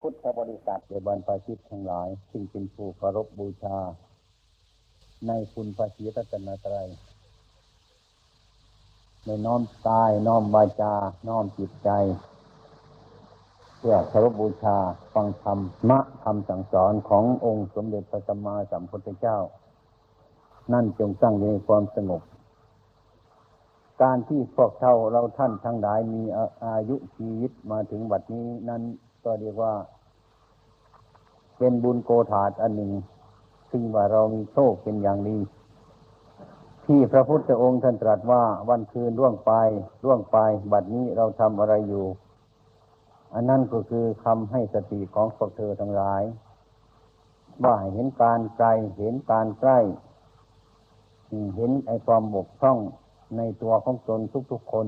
พุทธบริษัทเดบรรพชิตทั้งหลาย ซึ่งเป็นผู้เคารพบูชา ในคุณพระศีรัตนตรัยในน้อมกาย น้อมวาจา น้อมจิตใจ เพื่อเคารพบูชา ฟังธรรมมะคำสั่งสอนขององค์สมเด็จพระสัมมาสัมพุทธเจ้า นั่นจงตั้งอยู่ในความสงบการที่พวกเราเราท่านทั้งหลายมีอาอายุชีวิตมาถึงบัดนี้นั้น ก็เรียกว่า เป็นบุญโกธาตอันหนึ่ง ซึ่งว่าเรามีโชคเป็นอย่างดีที่พระพุทธองค์ท่านตรัสว่าวันคืนล่วงไปล่วงไป บัดนี้เราทำอะไรอยู่ อันนั้นก็คือคำให้สติของพวกเธอทั้งหลาย ว่าเห็นการไกลเห็นการใกล้ เห็นไอ้ความบกพร่องในตัวของตนทุกๆคน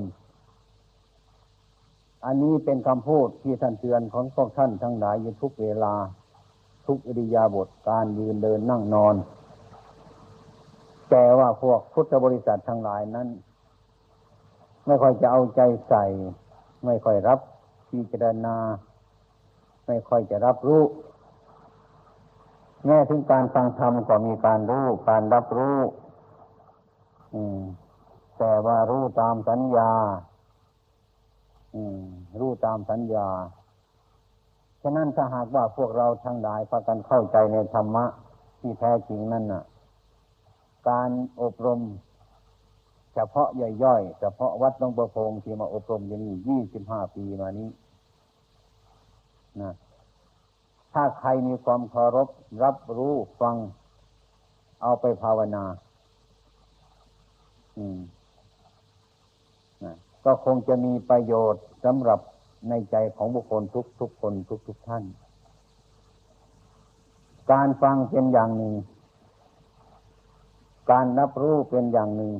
อันนี้เป็นคำพูดที่ท่านเตือนของพวกท่านทั้งหลายอยู่ทุกเวลา ทุกอริยาบถการยืนเดินนั่งนอน แต่ว่าพวกพุทธบริษัททั้งหลายนั้น ไม่ค่อยจะเอาใจใส่ ไม่ค่อยรับพิจารณา ไม่ค่อยจะรับรู้แง่ถึงการฟังธรรมก็มีการรู้การรับรู้แต่ว่ารู้ตามสัญญา รู้ตามสัญญา ฉะนั้นถ้าหากว่าพวกเราทั้งหลายพากันเข้าใจในธรรมะที่แท้จริงนั่นน่ะ การอบรม เฉพาะย่อยๆ เฉพาะวัดหลวงประพงที่มาอบรมอย่างนี้ยี่สิบห้าปีมานี้นะถ้าใครมีความเคารพรับรู้ฟัง เอาไปภาวนา อืมนะ ก็คงจะมีประโยชน์สำหรับในใจของบุคคลทุกทุกๆคนทุกทุกๆท่าน การฟังเป็นอย่างหนึ่ง การรับรู้เป็นอย่างหนึ่ง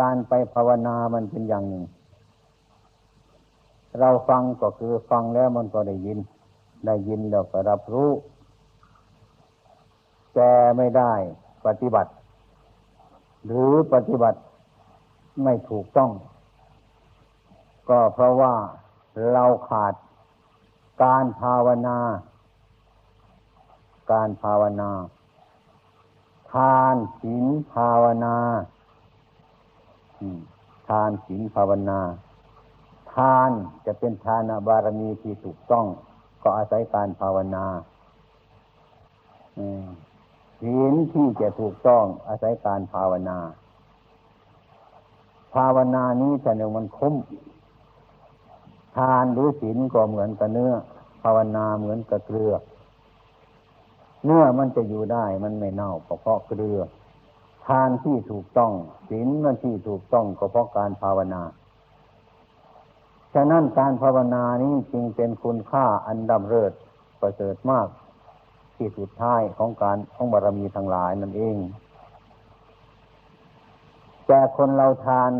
การไปภาวนามันเป็นอย่างหนึ่ง เราฟังก็คือฟังแล้วมันก็ได้ยิน ได้ยินแล้วก็รับรู้ แต่ไม่ได้ปฏิบัติ หรือปฏิบัติ ไม่ถูกต้อง ก็เพราะว่าเราขาดการภาวนา การภาวนา ทานศีลภาวนาทานศีลภาวนา ทานจะเป็นทานบารมีที่ถูกต้อง ก็อาศัยการภาวนาศีลที่จะถูกต้องอาศัยการภาวนา ภาวนานี้แต่หนึ่งมันคุ้ม ทานหรือศีลก็เหมือนกับเนื้อ ภาวนาเหมือนกับเกลือ เนื้อมันจะอยู่ได้มันไม่เน่าเพราะเกลือ ทานที่ถูกต้องศีลมันที่ถูกต้องก็เพราะการภาวนาฉะนั้นการภาวนานี้จึงเป็นคุณค่าอันดำเริศประเสริฐมากที่สุดท้ายของการของบารมีทั้งหลายนั่นเอง แต่คนเราทาน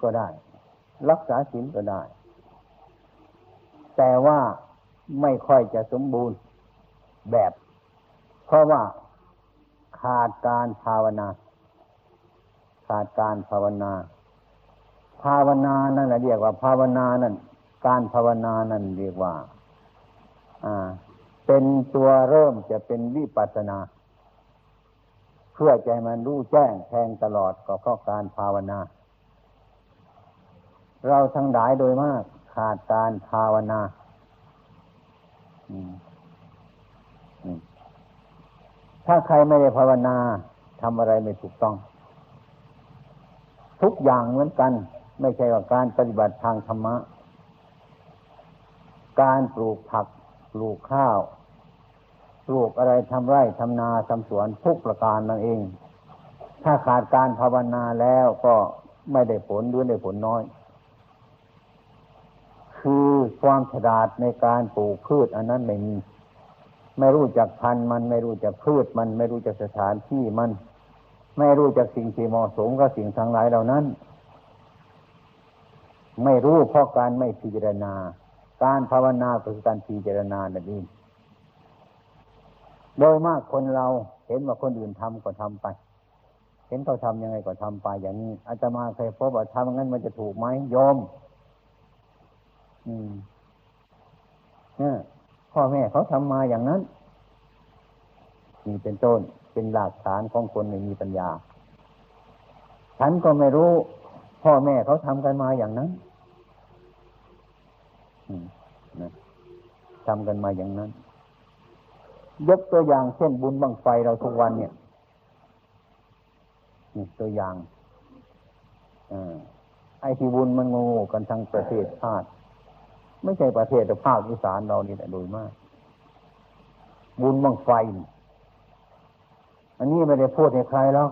ก็ได้ รักษาศีลก็ได้ แต่ว่าไม่ค่อยจะสมบูรณ์แบบ เพราะว่าขาดการภาวนา ขาดการภาวนา ภาวนานั่นแหละเรียกว่า ภาวนานั่น การภาวนานั่นเรียกว่า อ่า เป็นตัวเริ่มจะเป็นวิปัสสนา เพื่อใจมันรู้แจ้งแทงตลอดก็เพราะการภาวนา เราทั้งหลายโดยมากขาดการภาวนาถ้าใครไม่ได้ภาวนาทำอะไรไม่ถูกต้อง ทุกอย่างเหมือนกัน ไม่ใช่ว่าการปฏิบัติทางธรรมะ การปลูกผักปลูกข้าว ลูกอะไรทำไร่ทำนาทำสวนทุกประการนั่นเอง ถ้าขาดการภาวนาแล้วก็ไม่ได้ผลหรือได้ผลน้อย คือความฉลาดในการปลูกพืชอันนั้นไม่มี ไม่รู้จักพันธุ์มันไม่รู้จักพืชมัน ไม่รู้จักสถานที่มัน ไม่รู้จักสิ่งที่เหมาะสมกับสิ่งทั้งหลายเหล่านั้น ไม่รู้เพราะการไม่พิจารณา การภาวนาคือการพิจารณานั่นเอง โดยมากคนเราเห็นว่าคนอื่นทำก็ทำไป เห็นเขาทำยังไงก็ทำไป อย่างนี้อาจจะมาเคยพบว่าทำงั้นมันจะถูกไหมโยม อืมพ่อแม่เขาทำมาอย่างนั้นนี่เป็นต้นเป็นหลักฐานของคนไม่มีปัญญา ฉันก็ไม่รู้ พ่อแม่เขาทำกันมาอย่างนั้นนะทำกันมาอย่างนั้น ยกตัวอย่างเช่นบุญบังไฟเราทุกวันเนี่ยนี่ตัวอย่างอไอ้ที่บุญมันงูกันทั้งประเทศชาติไม่ใช่ประเทศแต่ภาคอีสานเรานี่แหละโดยมาก บุญบังไฟ อันนี้ไม่ได้พูดให้ใครแล้ว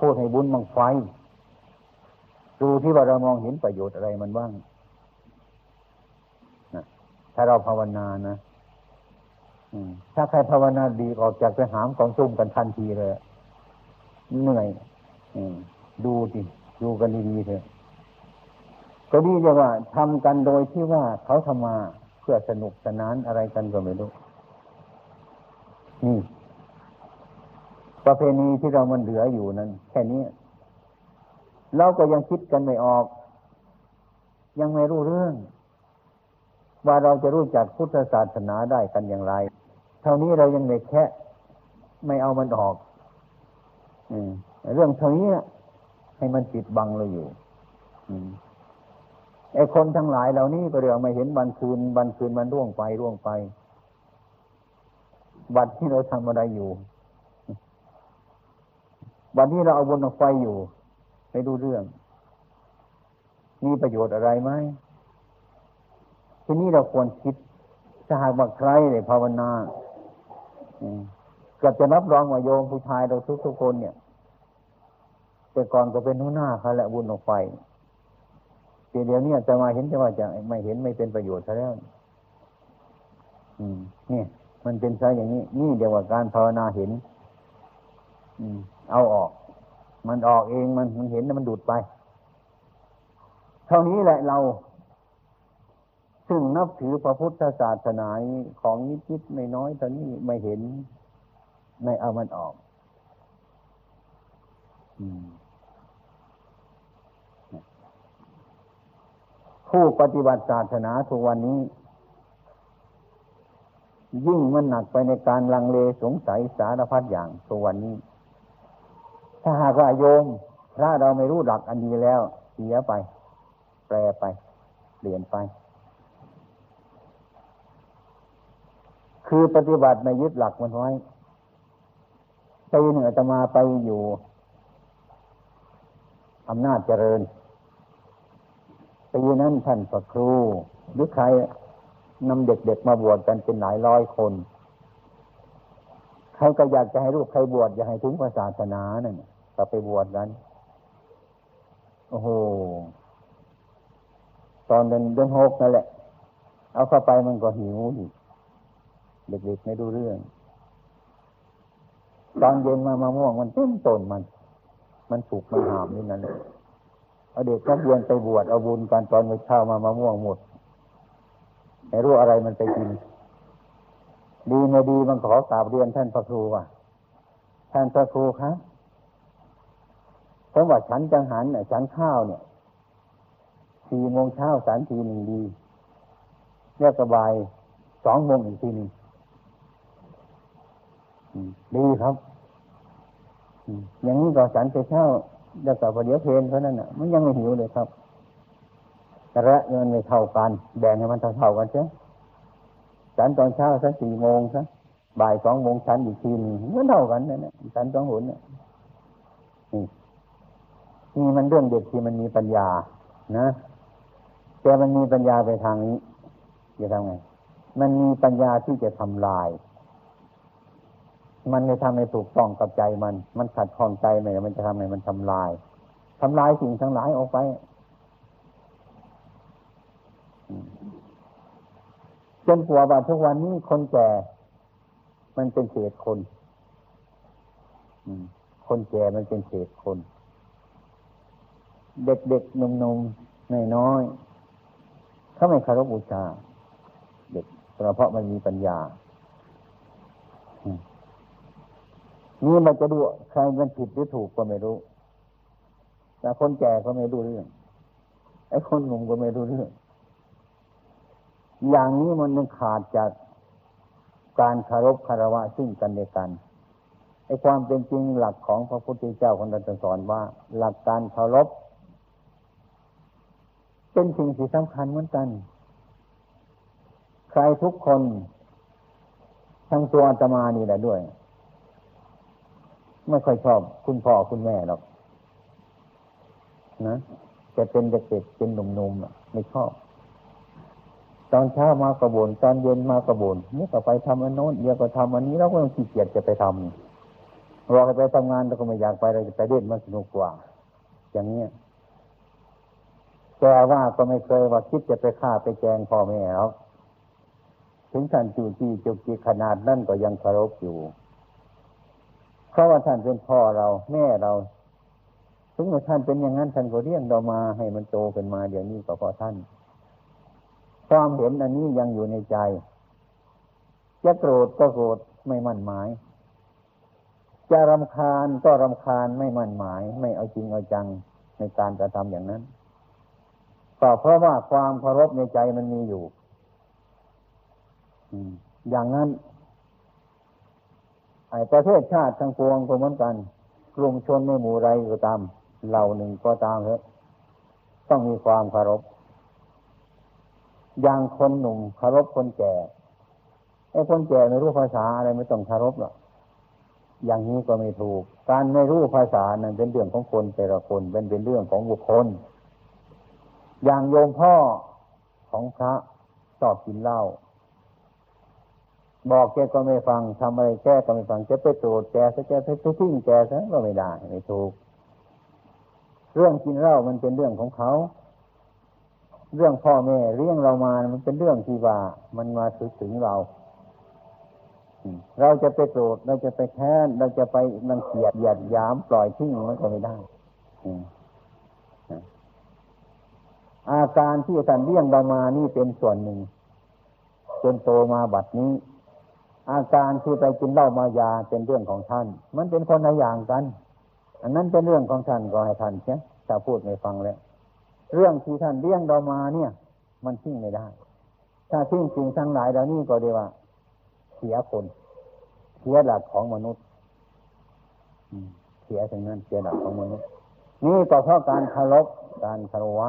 พูดให้บุญบังไฟ ดูที่ว่าเรามองเห็นประโยชน์อะไรมันบ้างนะถ้าเราภาวนานะ ถ้าใครภาวนาดีออกจากไปหามกองซุ่มกันทันทีเลยเหนื่อยดูสิดูกันดีๆเถอะก็ดีจะว่าทำกันโดยที่ว่าเขาทำมาเพื่อสนุกสนานอะไรกันก็ไม่รู้นี่ประเพณีที่เรามันเหลืออยู่นั้นแค่นี้เราก็ยังคิดกันไม่ออก ยังไม่รู้เรื่อง ว่าเราจะรู้จักพุทธศาสนาได้กันอย่างไร เท่านี้เรายังไม่แค่ไม่เอามันออกอเรื่องเท่านี้ให้มันปิดบังเราอยู่อไอ้คนทั้งหลายเหล่านี้ก็เรียกมาเห็นวันคืนวันคืนมันร่วงไปร่วงไปวันที่เราทำอะไรอยู่วันนี้เราเอาบนไฟอยู่ไม่ดูเรื่อง มีประโยชน์อะไรไหมทีนี้เราควรคิดถ้าหากว่าใครเลยภาวนา ก็จะรับรองว่าโยมผู้ชายเราทุกทุกคนเนี่ย แต่ก่อนก็เป็นหัวหน้าเขาแหละบุญออกไฟทีเดี๋ยวนี้จะมาเห็นจะว่าจะไม่เห็นไม่เป็นประโยชน์ซะแล้วอืมนี่มันเป็นซะอย่างนี้ นี่เดียวว่าการภาวนาเห็น อืม เอาออก มันออกเองมันมันเห็นแล้วมันดูดไป เท่านี้แหละเรา ซึ่งนับถือพระพุทธศาสนาของนิดนิดไม่น้อยตอนนี้ไม่เห็นไม่เอามันออกผู้ปฏิบัติศาสนาทุกวันนี้ ยิ่งมันหนักไปในการลังเลสงสัยสารพัดอย่างทุกวันนี้ ถ้าหากว่าโยมพระเราไม่รู้หลักอันดีแล้วเสียไป แปรไป เปลี่ยนไป คือปฏิบัติไม่ยึดหลักมันไว้ไปเหนือตมาไปอยู่อำนาจเจริญปีนั้นท่านพระครูหรือใครนำเด็กๆมาบวชกันเป็นหลายร้อยคนใครก็อยากจะให้ลูกใครบวชอยากให้ถึงศาสนานั่นก็ไปบวชกันโอ้โหตอนเดินเดินหกนั่นแหละ เอาเข้าไปมันก็หิวอีก เด็กๆไม่ดูเรื่อง ตอนเย็นมามะม่วงมันเต็มต้นมัน มันถูกมันหามนี่นั่นเลยเอาเด็กนักเรียนไปบวชเอาบุญการตอนไปเช้ามามะม่วงหมดไม่รู้อะไรมันไปกิน ดีไม่ดีมันขอกราบเรียนท่านพระครูว่าท่านพระครูครับผมว่าฉันจังหันเนี่ยฉันข้าวเนี่ยสี่โมงเช้าสารทีหนึ่งดีเรียกสบายสองโมงอีกทีหนึ่ง ดีครับอย่างนี้ก็สันไปเช้าแล้วก็พอเดี๋ยวเพลนเท่านั้นอะ มันยังไม่หิวเลยครับแต่ละเงินไม่เท่ากัน แบ่งให้มันเท่าๆกันเช่ฉันตอนเช้าสักสี่โมงสักบ่ายสองโมงฉันอีกทีนึงมันเท่ากันนะเนี่ยฉันสองหุนเนี่ยนี่นี่มันเรื่องเด็กที่มันมีปัญญา นะแต่มันมีปัญญาไปทางนี้จะทำไง มันมีปัญญาที่จะทำลาย มันไม่ทำให้ถูกต้องกับใจมัน มันขัดข้องใจไหมมันจะทำให้มันทำลายทำลายสิ่งทั้งหลายออกไปจนกว่าว่าทุกวันนี้คนแก่ มันเป็นเศษคนคนแก่มันเป็นเศษคน เด็กๆหนุ่มๆน้อยๆเขาไม่คารพบูชา เด็กเพราะมันมีปัญญา นี่มันจะดูใครมันผิดหรือถูกก็ไม่รู้แต่คนแก่ก็ไม่รู้เรื่อง ไอ้คนหนุ่มก็ไม่รู้เรื่อง อย่างนี้มันยังขาดจากการคารพคารวะซึ่งกันและกันไอ้ความเป็นจริงหลักของพระพุทธเจ้าคนนั้นสอนว่า หลักการเคารพเป็นสิ่งที่สำคัญเหมือนกัน ใครทุกคนทั้งตัวอาตมานี่แหละด้วย ไม่ค่อยชอบ คุณพ่อคุณแม่หรอกนะจะเป็นเด็กๆเป็นหนุ่มๆไม่ชอบ ตอนเช้ามากระบนตอนเย็นมากระบนนี่ก็ไปทำอันโน้นเดี๋ยวก็ทำอันนี้เราก็ยังขี้เกียจจะไปทำเราไปทำงานเราก็ไม่อยากไปเราจะไปเล่นมันสนุกกว่า อย่างเนี้ยแต่ว่าก็ไม่เคยว่าคิดจะไปฆ่าไปแกงพ่อแม่หรอกถึงท่านจูจีจุกจีขนาดนั่นก็ยังเคารพอยู่ เพราะว่าท่านเป็นพ่อเราแม่เราถึงแม้ท่านเป็นอย่างนั้นท่านก็เลี้ยงเรามาให้มันโตขึ้นมา เดี๋ยวนี้ก็พราะท่าน ความเห็นอันนี้ยังอยู่ในใจ จะโกรธก็โกรธไม่มั่นหมาย จะรำคาญก็รำคาญไม่มั่นหมาย ไม่เอาจริงเอาจังในการกระทำอย่างนั้นก็เพราะว่าความเคารพในใจมันมีอยู่อย่างนั้น ประเทศชาติทั้งปวงก็เหมือนกัน กลุ่มชนในหมู่ไรก็ตาม เหล่าหนึ่งก็ตามเถอะต้องมีความเคารพอย่างคนหนุ่มเคารพคนแก่ไอ้คนแก่ไม่รู้ภาษาอะไรไม่ต้องเคารพหรอกอย่างนี้ก็ไม่ถูก การไม่รู้ภาษานั้นเป็นเรื่องของคนแต่ละคนเป็นเป็นเรื่องของบุคคล อย่างโยมพ่อของพระชอบกินเหล้า บอกแกก็ไม่ฟังทำอะไรแกก็ไม่ฟังจะไปโกรธแกซะแกไปทิ้งแกซะก็ไม่ได้ไม่ถูก เรื่องกินเหล้ามันเป็นเรื่องของเขา เรื่องพ่อแม่เลี้ยงเรามามันเป็นเรื่องที่ว่ามันมาถึงถึงเราเราจะไปโกรธเราจะไปแค้นเราจะไปนังเกียดหยาดยามปล่อยทิ้งมันก็ไม่ได้อาการที่ท่านเลี้ยงเรามานี่เป็นส่วนหนึ่งจนโตมาบัดนี้ อาการที่ไปกินเหล้ามายาเป็นเรื่องของท่าน มันเป็นคนละอย่างกัน อันนั้นเป็นเรื่องของท่านก็ให้ท่านใช่ถ้าพูดไม่ฟังแล้ว เรื่องที่ท่านเลี้ยงเรามาเนี่ย มันทิ้งไม่ได้ ถ้าทิ้งสิ่งทั้งหลายเหล่านี้ก็เรียว่า เสียคน เสียหลักของมนุษย์เสียถึงนั้นเสียหลักของมนุษย์ นี่ก็เพราะการคารพการคารวะ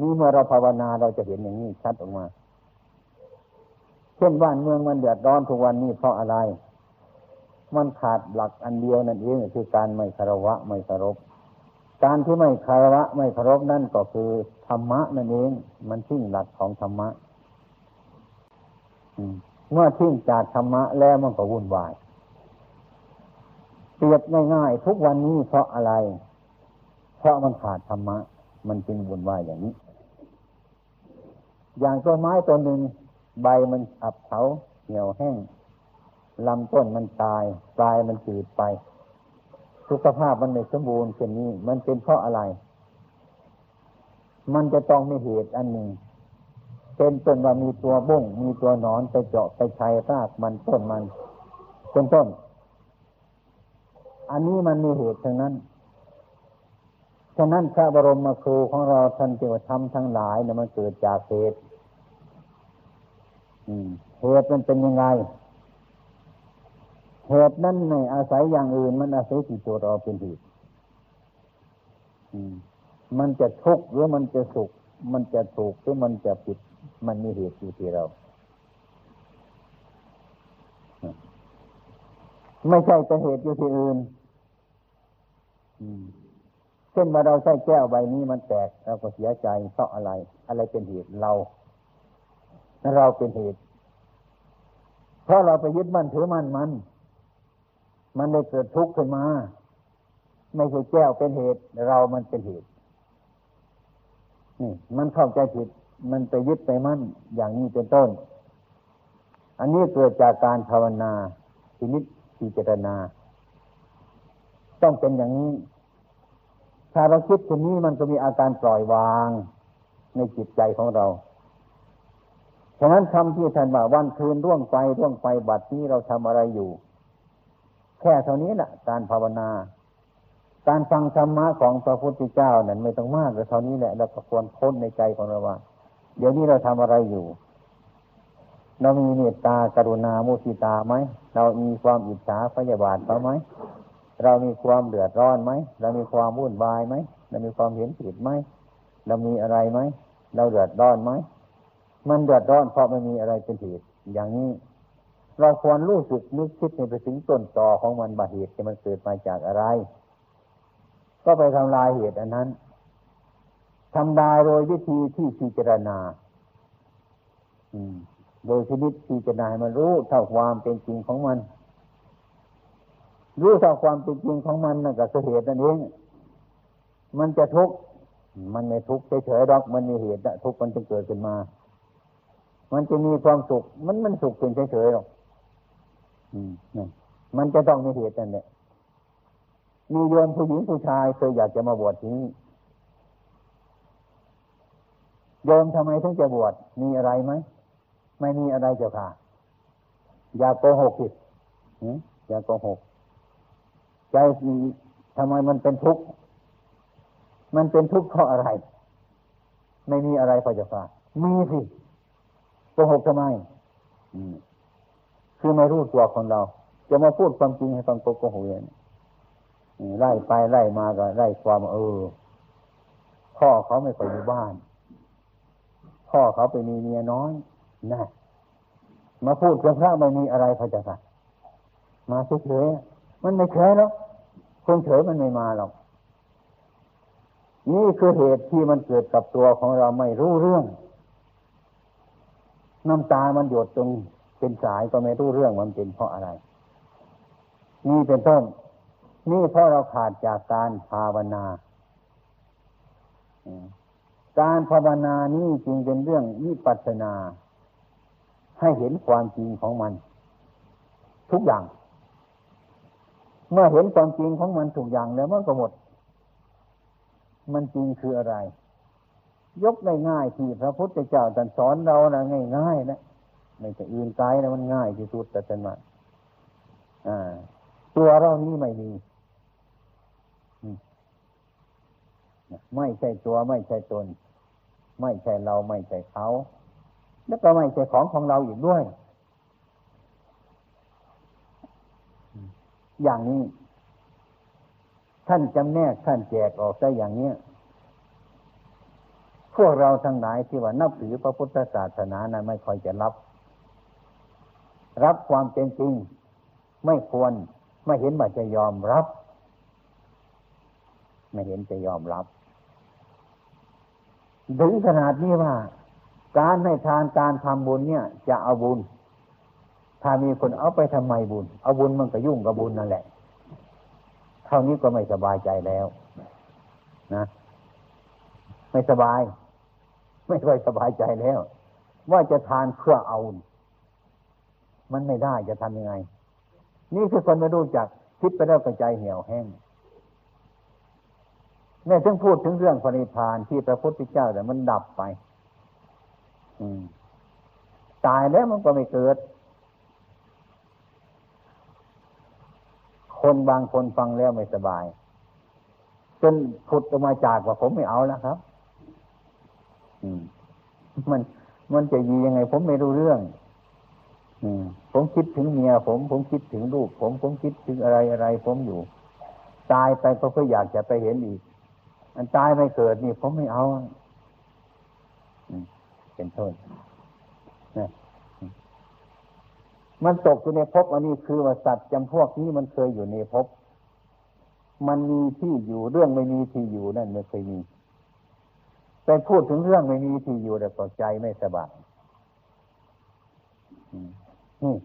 นี่เมื่อเราภาวนาเราจะเห็นอย่างนี้ชัดออกมา เช่นบ้านเมืองมันเดือดร้อนทุกวันนี้เพราะอะไร มันขาดหลักอันเดียวนั่นเองคือการไม่คารวะไม่คารพการที่ไม่คารวะไม่คารพนั่นก็คือธรรมะนั่นเอง มันทิ้งหลักของธรรมะเมื่อทิ้งจากธรรมะแล้วมันก็วุ่นวายเปรียบง่ายๆทุกวันนี้เพราะอะไร เพราะมันขาดธรรมะ มันจึงวุ่นวายอย่างนี้ อย่างต้นไม้ต้นหนึ่ง ใบมันอับเฉาเหี่ยวแห้งลำต้นมันตายปลายมันจืดไป สุขภาพมันไม่สมบูรณ์เช่นนี้ มันเป็นเพราะอะไร มันจะต้องมีเหตุอันหนึ่งเป็นต้นว่ามีตัวบุ้งมีตัวนอนไปเจาะไปชัยรากมันต้นมันเป็นต้น อันนี้มันมีเหตุทั้งนั้นฉะนั้นพระบรมครูของเราท่านจึงทำทั้งหลายเนี่ยมันเกิดจากเหตุ เหตุมันเป็นยังไง เหตุนั้นไม่อาศัยอย่างอื่น มันอาศัยที่ตัวเราเป็นเหตุมันจะทุกข์หรือมันจะสุข มันจะถูกหรือมันจะผิด มันมีเหตุอยู่ที่เรา ไม่ใช่เป็นเหตุอยู่ที่อื่นเช่นว่าเราใช้แก้วใบนี้มันแตกเราก็เสียใจเพราะอะไร อะไรเป็นเหตุเรา เราเป็นเหตุ เพราะเราไปยึดมั่นถือมั่นมัน มันได้เกิดทุกข์ขึ้นมา ไม่ใช่แก้วเป็นเหตุ เรามันเป็นเหตุ นี่ มันเข้าใจผิด มันไปยึดไปมั่น อย่างนี้เป็นต้น อันนี้เกิดจากการภาวนาพินิจพิจารณา ต้องเป็นอย่างนี้ ถ้าเราคิดเช่นนี้มันก็มีอาการปล่อยวางในจิตใจของเรา ฉะนั้นคำที่ท่านว่าวันคืนร่วงไปร่วงไปบัดนี้เราทำอะไรอยู่ แค่เท่านี้แหละการภาวนา การฟังธรรมะของพระพุทธเจ้านั้นไม่ต้องมากเลยเท่านี้แหละเราก็ควรพ้นในใจของเราว่า เดี๋ยวนี้เราทำอะไรอยู่ เรามีเมตตากรุณามุสิตาไหมเรามีความอิจฉาพยาบาทเขาไหมเรามีความเดือดร้อนไหมเรามีความวุ่นวายไหมเรามีความเห็นผิดไหมเรามีอะไรไหมเราเดือดร้อนไหม มันเดือดร้อนเพราะมันมีอะไรเป็นเหตุอย่างนี้ เราควรรู้สึกนึกคิดในไปถึงต้นตอของมันบาเหตุที่มันเกิดมาจากอะไร ก็ไปทำลายเหตุอันนั้นทำลายโดยวิธีที่พิจารณา อืม โดยชนิดพิจารณาให้มันรู้เท่าความเป็นจริงของมัน รู้เท่าความเป็นจริงของมันนั่นก็คือเหตุนั่นเองมันจะทุกข์มันไม่ทุกข์เฉยๆหรอกมันมีเหตุทุกข์มันจะเกิดขึ้นมา มันจะมีความสุข มันมันสุขเป็นเฉยๆหรอกมันจะต้องมีเหตุนั่นแหละมีโยมผู้หญิงผู้ชายเคยอยากจะมาบวชที่นี่โยมทำไมถึงจะบวชมีอะไรไหมไม่มีอะไรเจ้าค่ะ อย่าโกหกผิดอย่าโกหกใจทำไมมันเป็นทุกข์มันเป็นทุกข์เพราะอะไร ไม่มีอะไรพระเจ้าค่ะมีสิ โกหกทำไมคือไม่รู้ตัวของเรา จะมาพูดความจริงให้ฟังโกหกอย่างนี้ไล่ไปไล่มาก็ไล่ความเออ พ่อเขาไม่ค่อยอยู่บ้าน พ่อเขาไปมีเมียน้อยนะมาพูดกับพระไม่มีอะไรพระเจ้าค่ะมาเฉยๆมันไม่เฉยหรอกคนเฉยมันไม่มาหรอกนี่คือเหตุที่มันเกิดกับตัวของเราไม่รู้เรื่อง น้ำตามันหยดตรงเป็นสายก็ไม่รู้เรื่องมันเป็นเพราะอะไร นี่เป็นต้น นี่เพราะเราขาดจากการภาวนาการภาวนานี่จึงเป็นเรื่องวิปัสนา ให้เห็นความจริงของมัน ทุกอย่าง เมื่อเห็นความจริงของมันทุกอย่างแล้วมันก็หมด มันจริงคืออะไร ยกได้ง่ายที่พระพุทธเจ้าตรัสสอนเรานะง่ายๆนะไม่จะอื่นไกลนะมันง่ายที่สุดแต่เป็นว่าตัวเรานี้ไม่มีไม่ใช่ตัวไม่ใช่ตน ไม่ใช่เราไม่ใช่เขา แล้วก็ไม่ใช่ของของเราอีกด้วย อย่างนี้ท่านจำแนกท่านแจกออกได้อย่างเนี้ย พวกเราทั้งหลายที่ว่านับถือพระพุทธศาสนานะไม่ค่อยจะรับ รับความเป็นจริง ไม่ควรไม่เห็นว่าจะยอมรับ ไม่เห็นจะยอมรับถึงขนาดนี้ว่า การให้ทานการทำบุญเนี่ย จะเอาบุญ ถ้ามีคนเอาไปทำไมบุญ เอาบุญมันก็ยุ่งกับบุญนั่นแหละ เท่านี้ก็ไม่สบายใจแล้ว นะ ไม่สบาย ไม่ค่อยสบายใจแล้ว ว่าจะทานเพื่อเอา มันไม่ได้จะทำยังไง นี่คือคนไม่รู้จักคิดไปแล้วกระใจเหี่ยวแห้งแม่ถึงพูดถึงเรื่องพระนิพานที่พระพุทธเจ้าแต่มันดับไป อืมตายแล้วมันก็ไม่เกิด คนบางคนฟังแล้วไม่สบาย จนผุดออกมาจากว่าผมไม่เอาแล้วครับ มันมันจะยียังไง ผมไม่รู้เรื่องอืผมคิดถึงเมียผม ผมคิดถึงลูก ผมผมคิดถึงอะไรอะไร ผมอยู่ ตายไปก็ก็อยากจะไปเห็นอีก อันตายไม่เกิดนี่ ผมไม่เอาเป็นโทษมันตกอยู่ในภพอันนี้คือว่าสัตว์จำพวกนี้มันเคยอยู่ในภพมันมีที่อยู่เรื่องไม่มีที่อยู่นั่นไม่เคยมี ไปพูดถึงเรื่องไม่มีที่อยู่แต่ก็ใจไม่สบายนี่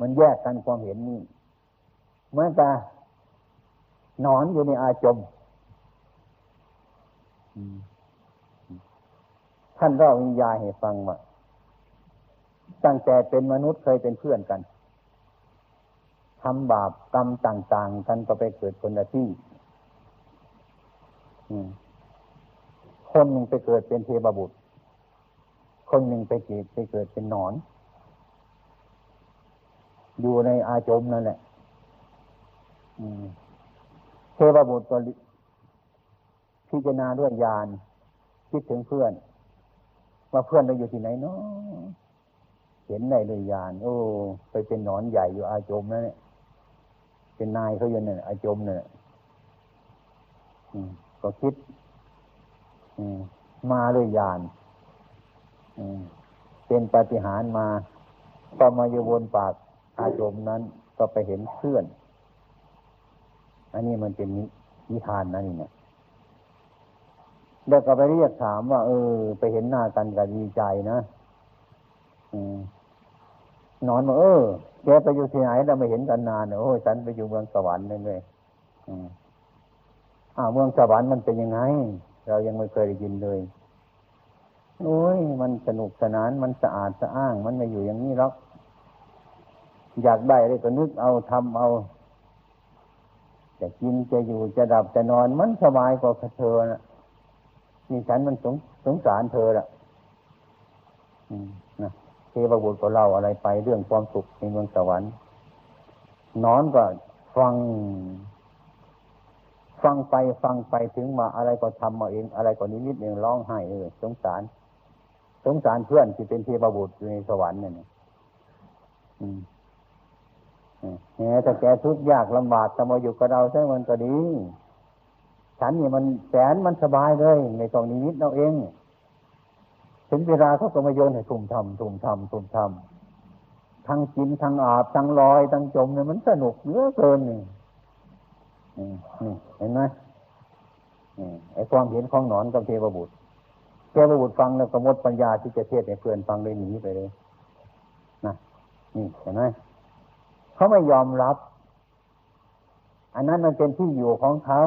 มันแยกกันความเห็นนี่เมื่อตานอนอยู่ในอาจมท่านเล่าวิญญาให้ฟังว่าตั้งแต่เป็นมนุษย์เคยเป็นเพื่อนกันทำบาปกรรมต่าง ๆ กันก็ไปเกิดคนละที่ คนหนึ่งไปเกิดเป็นเทวบุตร คนหนึ่งไปเกิดไปเกิดเป็นนอน อยู่ในอาจมนั่นแหละเทวบุตรก็พิจารณาด้วยญาณคิดถึงเพื่อน ว่าเพื่อนเราอยู่ที่ไหนเนาะเห็นในด้วยญาณโอ้ ไปเป็นหนอนใหญ่อยู่อาจมนั่นเนี่ยเป็นนายเขาอยู่เนี่ยอาจมเนี่ยก็คิด มาด้วยญาณเป็นปฏิหารมาก็มาอยู่บนปากอาจมนั้นก็ไปเห็นเพื่อน อันนี้มันเป็นนิทานนะนี่เนี่ยแล้วก็ไปเรียกถามว่า เออ ไปเห็นหน้ากันก็ดีใจนะอนอนบอกเออแกไปอยู่ที่ไหนเราไม่เห็นกันนานโอ้ยฉันไปอยู่เมืองสวรรค์เลยเลยอืมอ้าวเมืองสวรรค์มันเป็นยังไง เรายังไม่เคยได้ยินเลยโอ้ยมันสนุกสนานมันสะอาดสะอ้าง มันไม่อยู่อย่างนี้หรอกอยากได้อะไรก็นึกเอาทำเอาจะกินจะอยู่จะดับจะนอนมันสบายกว่าเธอนะนี่ฉันมันสงสงสารเธอละอืมนะเทวบุตรก็เล่าอะไรไปเรื่องความสุขในเมืองสวรรค์นอนก็ฟัง ฟังไปฟังไปถึงมาอะไรก็ทำมาเอง อะไรก็นิดนิดเองร้องไห้เออสงสาร สงสารเพื่อนที่เป็นเทวบุตรอยู่ในสวรรค์เนี่ยอืมแหมถ้าแกทุกข์ยากลำบากจะมาอยู่กับเราใช่มันก็ดี ฉันนี่มันแสนมันสบายเลยในตรงนี้นิดเราเองถึงเวลาเขาก็มาโยนให้ทุ่มทำทุ่มทำทุ่มทำทั้งกินทั้งอาบทั้งลอยทั้งจมเนี่ยมันสนุกเหลือเกินนี่นี่ เห็นไหมไอ้ความเห็นของหนอนกับเทวบุตรเทวบุตรฟังแล้วก็มดปัญญาที่จะเทศให้เพื่อนฟังเลยหนีไปเลยนะนี่เห็นไหมเขาไม่ยอมรับ อันนั้นมันเป็นที่อยู่ของเขา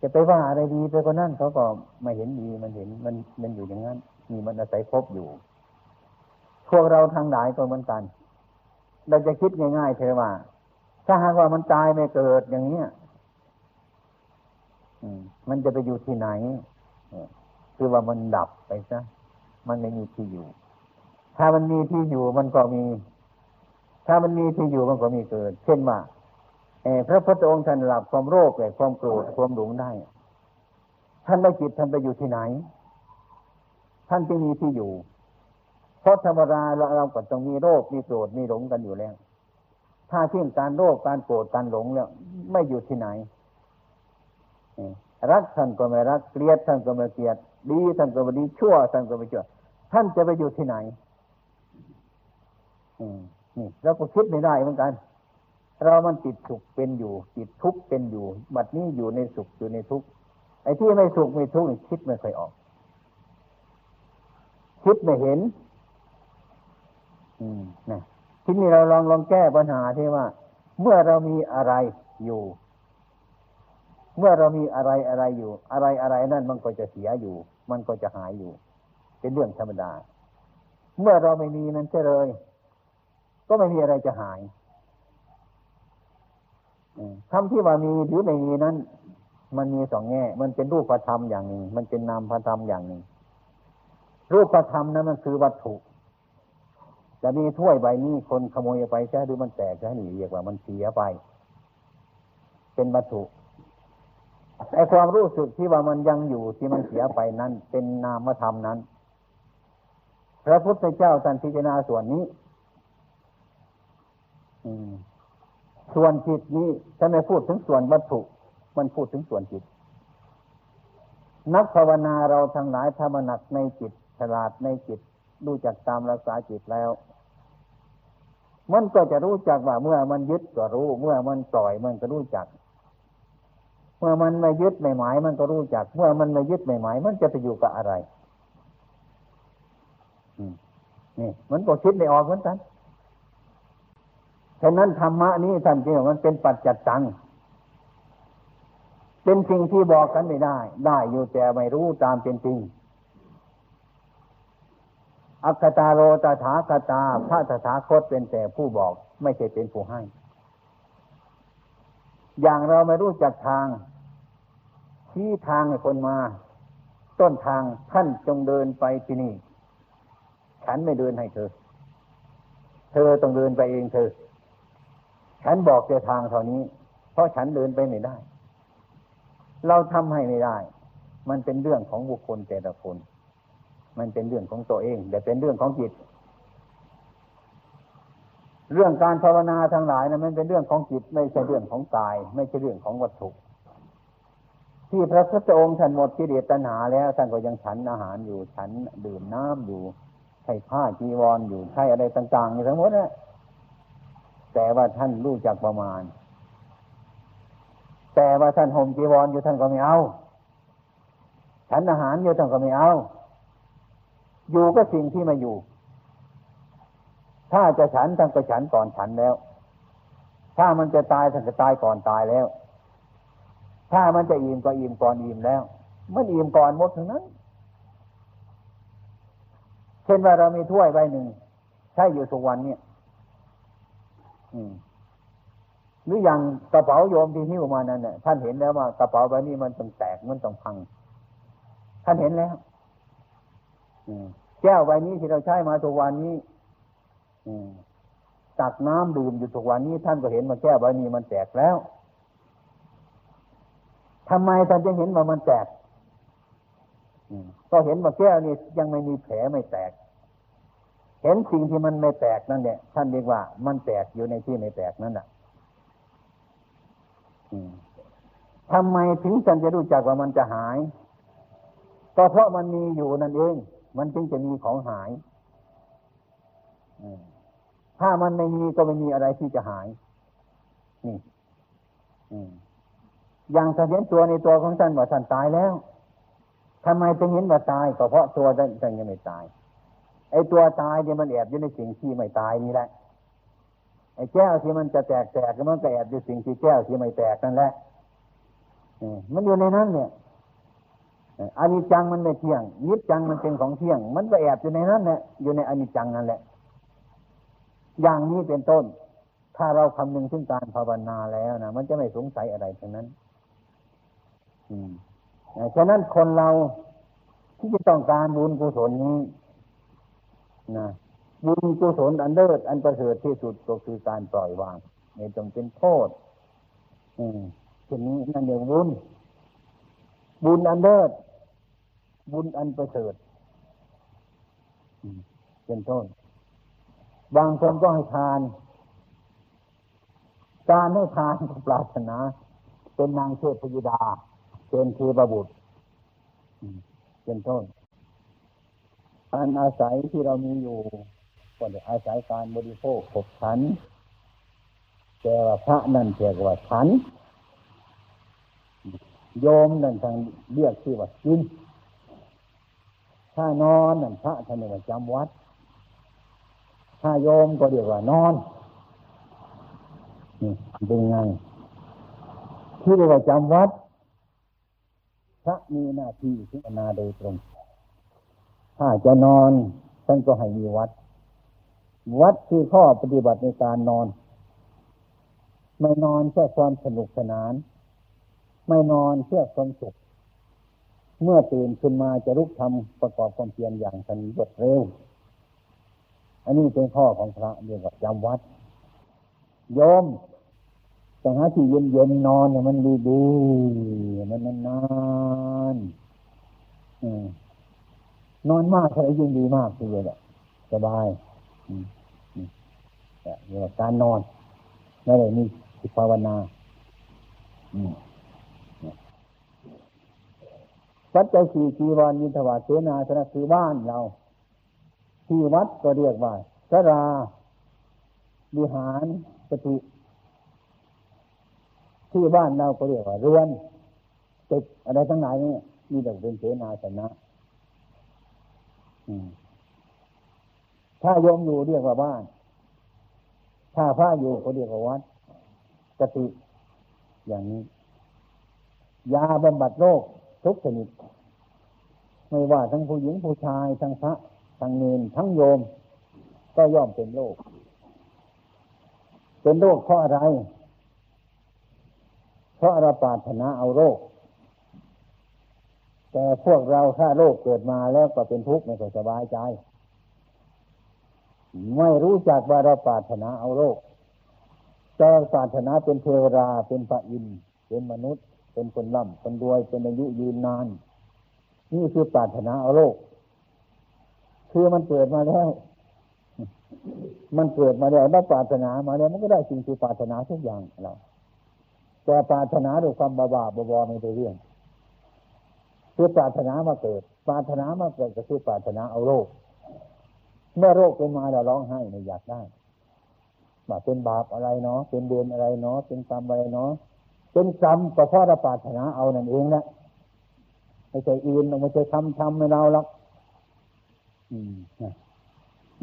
จะไปว่าอะไรดีไปกว่านั้นเขาก็ไม่เห็นดีมันเห็นมันมันอยู่อย่างนั้นมีมันอาศัยพบอยู่พวกเราทางหลายก็เหมือนกัน เราจะคิดง่ายๆเธอว่า ถ้าหากว่ามันตายไม่เกิดอย่างเนี้ย มันจะไปอยู่ที่ไหนคือว่ามันดับไปซะมันไม่มีที่อยู่ ถ้ามันมีที่อยู่มันก็มี ถ้ามันมีที่อยู่มันก็มีเกิด เช่นว่าพระพุทธองค์ท่านหลับความโรคเลยความโกรธความหลงได้ ท่านไม่จิตท่านไปอยู่ที่ไหน ท่านจึงมีที่อยู่ เพราะธรรมดาเราเราก็ต้องมีโรคมีโกรธมีหลงกันอยู่แล้ว ถ้าทิ้งการโรคการโกรธการหลงแล้ว ไม่อยู่ที่ไหน รักท่านก็ไม่รักเกลียดท่านก็ไม่เกลียด ดีท่านก็ไม่ดีชั่วท่านก็ไม่ชั่ว ท่านจะไปอยู่ที่ไหนนี่เราก็คิดไม่ได้เหมือนกัน เรามันติดสุขเป็นอยู่ ติดทุกข์เป็นอยู่บัดนี้อยู่ในสุขอยู่ในทุกข์ไอ้ที่ไม่สุขไม่ทุกข์คิดไม่ค่อยออก คิดไม่เห็น อืมนะทีนี้เราลองลองแก้ปัญหาที่ว่า เมื่อเรามีอะไรอยู่ เมื่อเรามีอะไรอะไรอยู่ อะไรอะไรนั่นมันก็จะเสียอยู่ มันก็จะหายอยู่ เป็นเรื่องธรรมดา เมื่อเราไม่มีนั้นเช่เลย ก็ไม่มีอะไรจะหายคำที่ว่ามีหรือไม่มีนั้น มันมีสองแง่ มันเป็นรูปธรรมอย่างหนึ่ง มันเป็นนามธรรมอย่างหนึ่ง รูปธรรมนั้นมันคือวัตถุจะมีถ้วยใบนี้คนขโมยไปใช่หรือมันแตกใช่หนีเรียกว่ามันเสียไป เป็นวัตถุ ไอความรู้สึกที่ว่ามันยังอยู่ที่มันเสียไปนั้น เป็นนามธรรมนั้น พระพุทธเจ้าท่านพิจารณาส่วนนี้ส่วนจิตนี้จะไม่พูดถึงส่วนวัตถุ มันพูดถึงส่วนจิต นักภาวนาเราทั้งหลายถ้ามาหนักในจิตฉลาดในจิตรู้จักตามรักษาจิตแล้ว มันก็จะรู้จักว่าเมื่อมันยึดก็รู้ เมื่อมันปล่อยมันก็รู้จัก เมื่อมันไม่ยึดไม่หมาย มันก็รู้จัก เมื่อมันไม่ยึดไม่หมาย มันจะไปอยู่กับอะไรนี่ มันก็คิดไม่ออกเหมือนกันฉะนั้นธรรมะนี้ท่านจริงมันเป็นปัจจัตตังเป็นสิ่งที่บอกกันไม่ได้ ได้อยู่แต่ไม่รู้ตามเป็นจริงอัคตาโรตถาคตาพระตถาคตเป็นแต่ผู้บอก ไม่ใช่เป็นผู้ให้ อย่างเราไม่รู้จักทางชี้ทางให้คนมา ต้นทางท่านจงเดินไปที่นี่ ฉันไม่เดินให้เธอ เธอต้องเดินไปเองเธอ ฉันบอกเจอทางเท่านี้ เพราะฉันเดินไปไม่ได้ เราทำให้ไม่ได้ มันเป็นเรื่องของบุคคลแต่ละคน มันเป็นเรื่องของตัวเองแต่เป็นเรื่องของจิต เรื่องการภาวนาทั้งหลายนะมันเป็นเรื่องของจิตไม่ใช่เรื่องของกาย ไม่ใช่เรื่องของวัตถุที่พระพุทธองค์ท่านหมดกิเลสตัณหาแล้วท่านก็ยังฉันอาหารอยู่ฉันดื่มน้ำอยู่ใช้ผ้าจีวรออยู่ใช้อะไรต่างๆอยู่ทั้งหมดนะแต่ว่าท่านรู้จักประมาณ แต่ว่าท่านห่มจีวรอยู่ท่านก็ไม่เอาฉันอาหารอยู่ท่านก็ไม่เอา อยู่ก็สิ่งที่ม่อยู่ ถ้าจะฉันท่านก็ฉันก่อนฉันแล้ว ถ้ามันจะตายท่านก็ตายก่อนตายแล้ว ถ้ามันจะอิ่มก็อิ่มก่อนอิ่มแล้ว มันอิ่มก่อนหมดทั้งนั้น เช่นว่าเรามีถ้วยใบหนึ่งใช้อยู่ทุกวันเนี่ยหรืออย่างกระเป๋าโยมที่หิ้วมานั่นเนี่ยท่านเห็นแล้วว่ากระเป๋าใบนี้มันต้องแตกมันต้องพัง ท่านเห็นแล้วแก้วใบนี้ที่เราใช้มาทุกวันนี้ ตักน้ำดื่มอยู่ทุกวันนี้ท่านก็เห็นว่าแก้วใบนี้มันแตกแล้วทำไมท่านจะเห็นว่ามันแตกก็เห็นว่าแก้วนี้ยังไม่มีแผลไม่แตก เห็นสิ่งที่มันไม่แตกนั่นเนี่ยท่านเรียกว่า มันแตกอยู่ในที่ไม่แตกนั่นแหละทำไมถึงฉันจะรู้จักว่ามันจะหาย ก็เพราะมันมีอยู่นั่นเอง มันจึงจะมีของหาย ถ้ามันไม่มีก็ไม่มีอะไรที่จะหาย นี่อย่างท่านเห็นตัวในตัวของท่านว่าท่านตายแล้วทำไมจึงเห็นว่าตายก็เพราะตัวท่านยังไม่ตาย ไอ้ตัวตายเนี่ยมันแอบอยู่ในสิ่งที่ไม่ตายนี่แหละ ไอ้แก้วที่มันจะแตกแตกมันก็แอบอยู่สิ่งที่แก้วที่ไม่แตกนั่นแหละมันอยู่ในนั้นเนี่ยอานิจจังมันไม่เที่ยง นิจจังมันเป็นของเที่ยง มันก็แอบอยู่ในนั้นแหละอยู่ในอานิจจังนั่นแหละ อย่างนี้เป็นต้น ถ้าเราคำนึงถึงการภาวนาแล้วนะมันจะไม่สงสัยอะไรทั้งนั้น อืมฉะนั้นคนเราที่จะต้องการบุญกุศลนี้นะบุญกุศลอันเลิศอันประเสริฐที่สุดก็คือการปล่อยวางไม่ต้องเป็นโทษ อืมทีนี้นั่นเรียกบุญบุญอันเลิศบุญอันประเสริฐเป็นต้น บางคนก็ให้ทาน การให้ทานก็ปรารถนา เป็นนางเทพยุดา เป็นเทพบุตรเป็นต้นอันอาศัยที่เรามีอยู่ก็จะอาศัยการบริโภคขบฉันแต่ว่าพระนั่นเรียกว่าฉัน โยมนั่นทางเรียกชื่อว่ากิน ถ้านอนนั่นพระท่านเรียกว่าจำวัด ถ้าโยมก็เรียกว่านอนนี่เป็นไงที่เรียกว่าจำวัดพระมีหน้าที่พิจารณาโดยตรง ถ้าจะนอนท่านก็ให้มีวัด วัดคือข้อปฏิบัติในการนอน ไม่นอนเพื่อความสนุกสนาน ไม่นอนเพื่อความสุข เมื่อตื่นขึ้นมาจะลุกทำประกอบความเพียรอย่างทันรวดเร็ว อันนี้เป็นข้อของพระเรียกว่าจำวัดโยมต้องหาที่เย็นๆนอนเนี่ยมันดีๆมันนานๆนอนมากเท่าไรยิ่งดีมากทีเดียวสบายเนี่ยการนอนนั่นเลยมีภาวนาสัจจะสี่จีวรยินทวาเสนาสนะคือบ้านเรา ที่วัดก็เรียกว่าสราบิหารสติที่บ้านเราก็เรียกว่าเรือนตึกอะไรทั้งหลายนี่มีแต่เป็นเสนาสนะถ้าโยมอยู่เรียกว่าบ้าน ถ้าพระอยู่ก็เรียกว่าวัดกติ อย่างนี้ ยาบำบัดโรคทุกชนิด ไม่ว่าทั้งผู้หญิงผู้ชายทั้งพระ ทั้งเนนทั้งโยม ก็ย่อมเป็นโรค เป็นโรคเพราะอะไร เพราะเราปรารถนาเอาโรค แต่พวกเราถ้าโรคเกิดมาแล้วก็เป็นทุกข์ไม่สบายใจ ไม่รู้จักว่าเราปรารถนาเอาโรคแต่ปรารถนาเป็นเทวราเป็นพระอินทร์เป็นมนุษย์ เป็นคนร่ำคนรวยเป็นอายุยืนนาน นี่คือปรารถนาเอาโลก คือมันเกิดมาแล้ว มันเกิดมาแล้วแล้ปรารถนามาแล้ว มันก็ได้สิ่งที่ปรารถนาทุกอย่างเราแต่ปรารถนาด้วยความบาบาบอไม่ได้เรื่องคือปรารถนามาเกิด ปรารถนามาเกิดก็คือปรารถนาเอาโลกเมื่อโรคเป็นมาเราร้องไห้ไม่อยากได้ว่าเป็นบาปอะไรเนาะ เป็นเดือนอะไรเนาะ เป็นกรรมอะไรเนาะ เป็นกรรมก็เพราะเราปรารถนาเอานั่นเองแหละไม่ใช่อื่นไม่ใช่ทำทำให้เราหรอก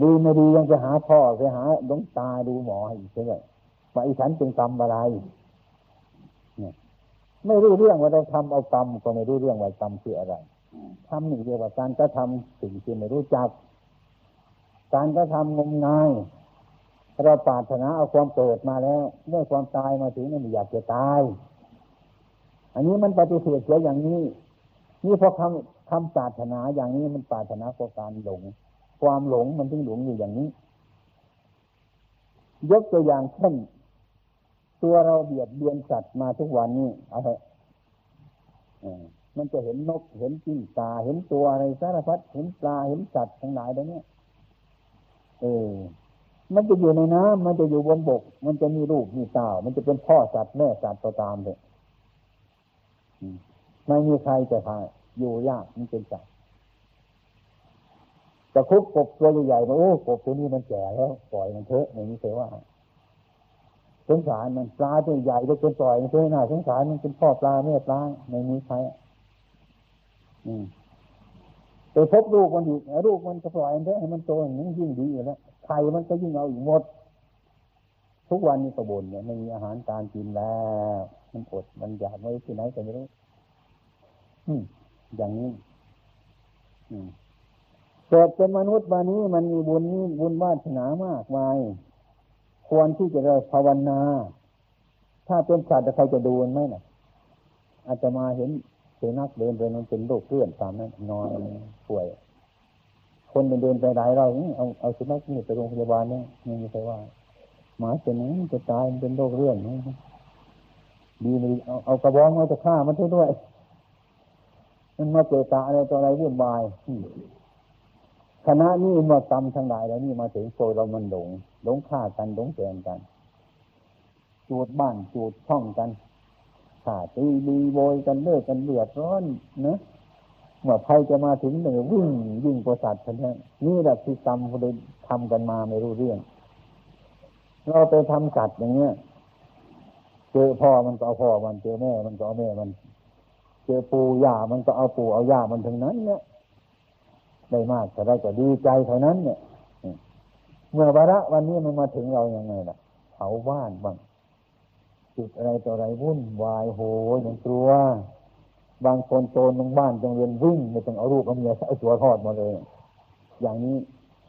ดีไม่ดียังจะหาพ่อไปหาดวงตาดูหมออีกใช่ไหมว่าอีฉันเป็นกรรมอะไรไม่รู้เรื่องว่าเราทำเอากรรมก็ไม่รู้เรื่องว่ากรรมคืออะไรทำหนึ่งเดียวกับการก็ทำสิ่งที่ไม่รู้จัก การก็ทำงมงายเราปรารถนาเอาความเกิดมาแล้ว เมื่อความตายมาถึงนี่ไม่อยากจะตาย อันนี้มันปฏิเสธเสียอย่างนี้ นี่พอคำ คำปรารถนาอย่างนี้มันปรารถนาเพราการหลง ความหลงมันถึงหลงอยู่อย่างนี้ ยกตัวอย่างเช่น ตัวเราเบียดเบียนสัตว์มาทุกวันนี้เอาเถอะมันจะเห็นนกเห็นจิ้งตาเห็นตัวอะไรสารพัดเห็นปลาเห็นสัตว์ทั้งหลายเดี๋ยวนี้เออ มันจะอยู่ในน้ำมันจะอยู่บนบก มันจะมีลูกมีเต่ามันจะเป็นพ่อสัตว์แม่สัตว์ตัวตามเลยไม่มีใครจะพา อยู่ยากมันเป็นสัตว์จะคุกกบตัวใหญ่ๆมาโอ้กบตัวนี้มันแก่แล้วปล่อยมันเถอะอย่างนี้เคยว่าสงสารมันปลาตัวใหญ่ได้จนปล่อยมันเถอะน่าสงสารมันเป็นพ่อปลาแม่ปลาในนี้ใครอืมไปพบลูกมันอีกลูกมันจะปล่อยมันเถอะให้มันโตอย่างนี้ยิ่งดีอยู่แล้วไข่มันก็ยิ่งเอาอีกหมด ทุกวันนี้ก็บ่นเนี่ยไม่มีอาหารการกินแล้ว มันอดมันอยากไว้ที่ไหนก็ไม่รู้ อย่างนี้เกิดเป็นมนุษย์มานี้มันมีบุญนี้บุญวาสนามากมายควรที่จะเริภาวนา ถ้าเป็นสัตว์ใครจะดูมันไหมน่ะอาจจะมาเห็นเสือนักเดินไปมันเป็นโรคเลื่อนตามนั้นนอนป่วย คนเดินไปไหนเราเอาเอาสุนัขนี่ไปโรงพยาบาลเนี่ยไม่มีใครว่าหมาตัวนี้จะตายมันเป็นโรคเรื่อนดีไม่ดีเอาเอากระบองมาจะฆ่ามันด้วย มันมาเจตาอะไรตัวอะไรวุ่นวายคณะนี้มากรรมทั้งหลายแล้วนี่มาถึงโซเรามันหลงหลงฆ่ากันหลงแกงกัน จูดบ้านจูดช่องกันขาตีดีโวยกันเลิกกันเลือดร้อนนะว่าใครจะมาถึงหนึ่งวิ่งวิ่งประสาททันทีนี่แหละที่กรรมเดทำกันมาไม่รู้เรื่อง เราไปทำสัตว์อย่างเงี้ยเจอพ่อมันก็เอาพ่อมันเจอแม่มันก็เอาแม่มัน เจอปู่ย่ามันก็เอาปู่เอาย่ามันถึงนั้น เนี่ย ได้มากแต่ได้ก็ดีใจเท่านั้น เนี่ยเมื่อวาระวันนี้มันมาถึงเรายังไงล่ะเผาบ้านบ้างจุดอะไรต่ออะไรวุ่นวายโหอย่างกลัว บางคนโจรลงบ้านจงเรียนวิ่งไม่ต้องเอาลูกเอาเมียเอาตัวทอดมาเลย อย่างนี้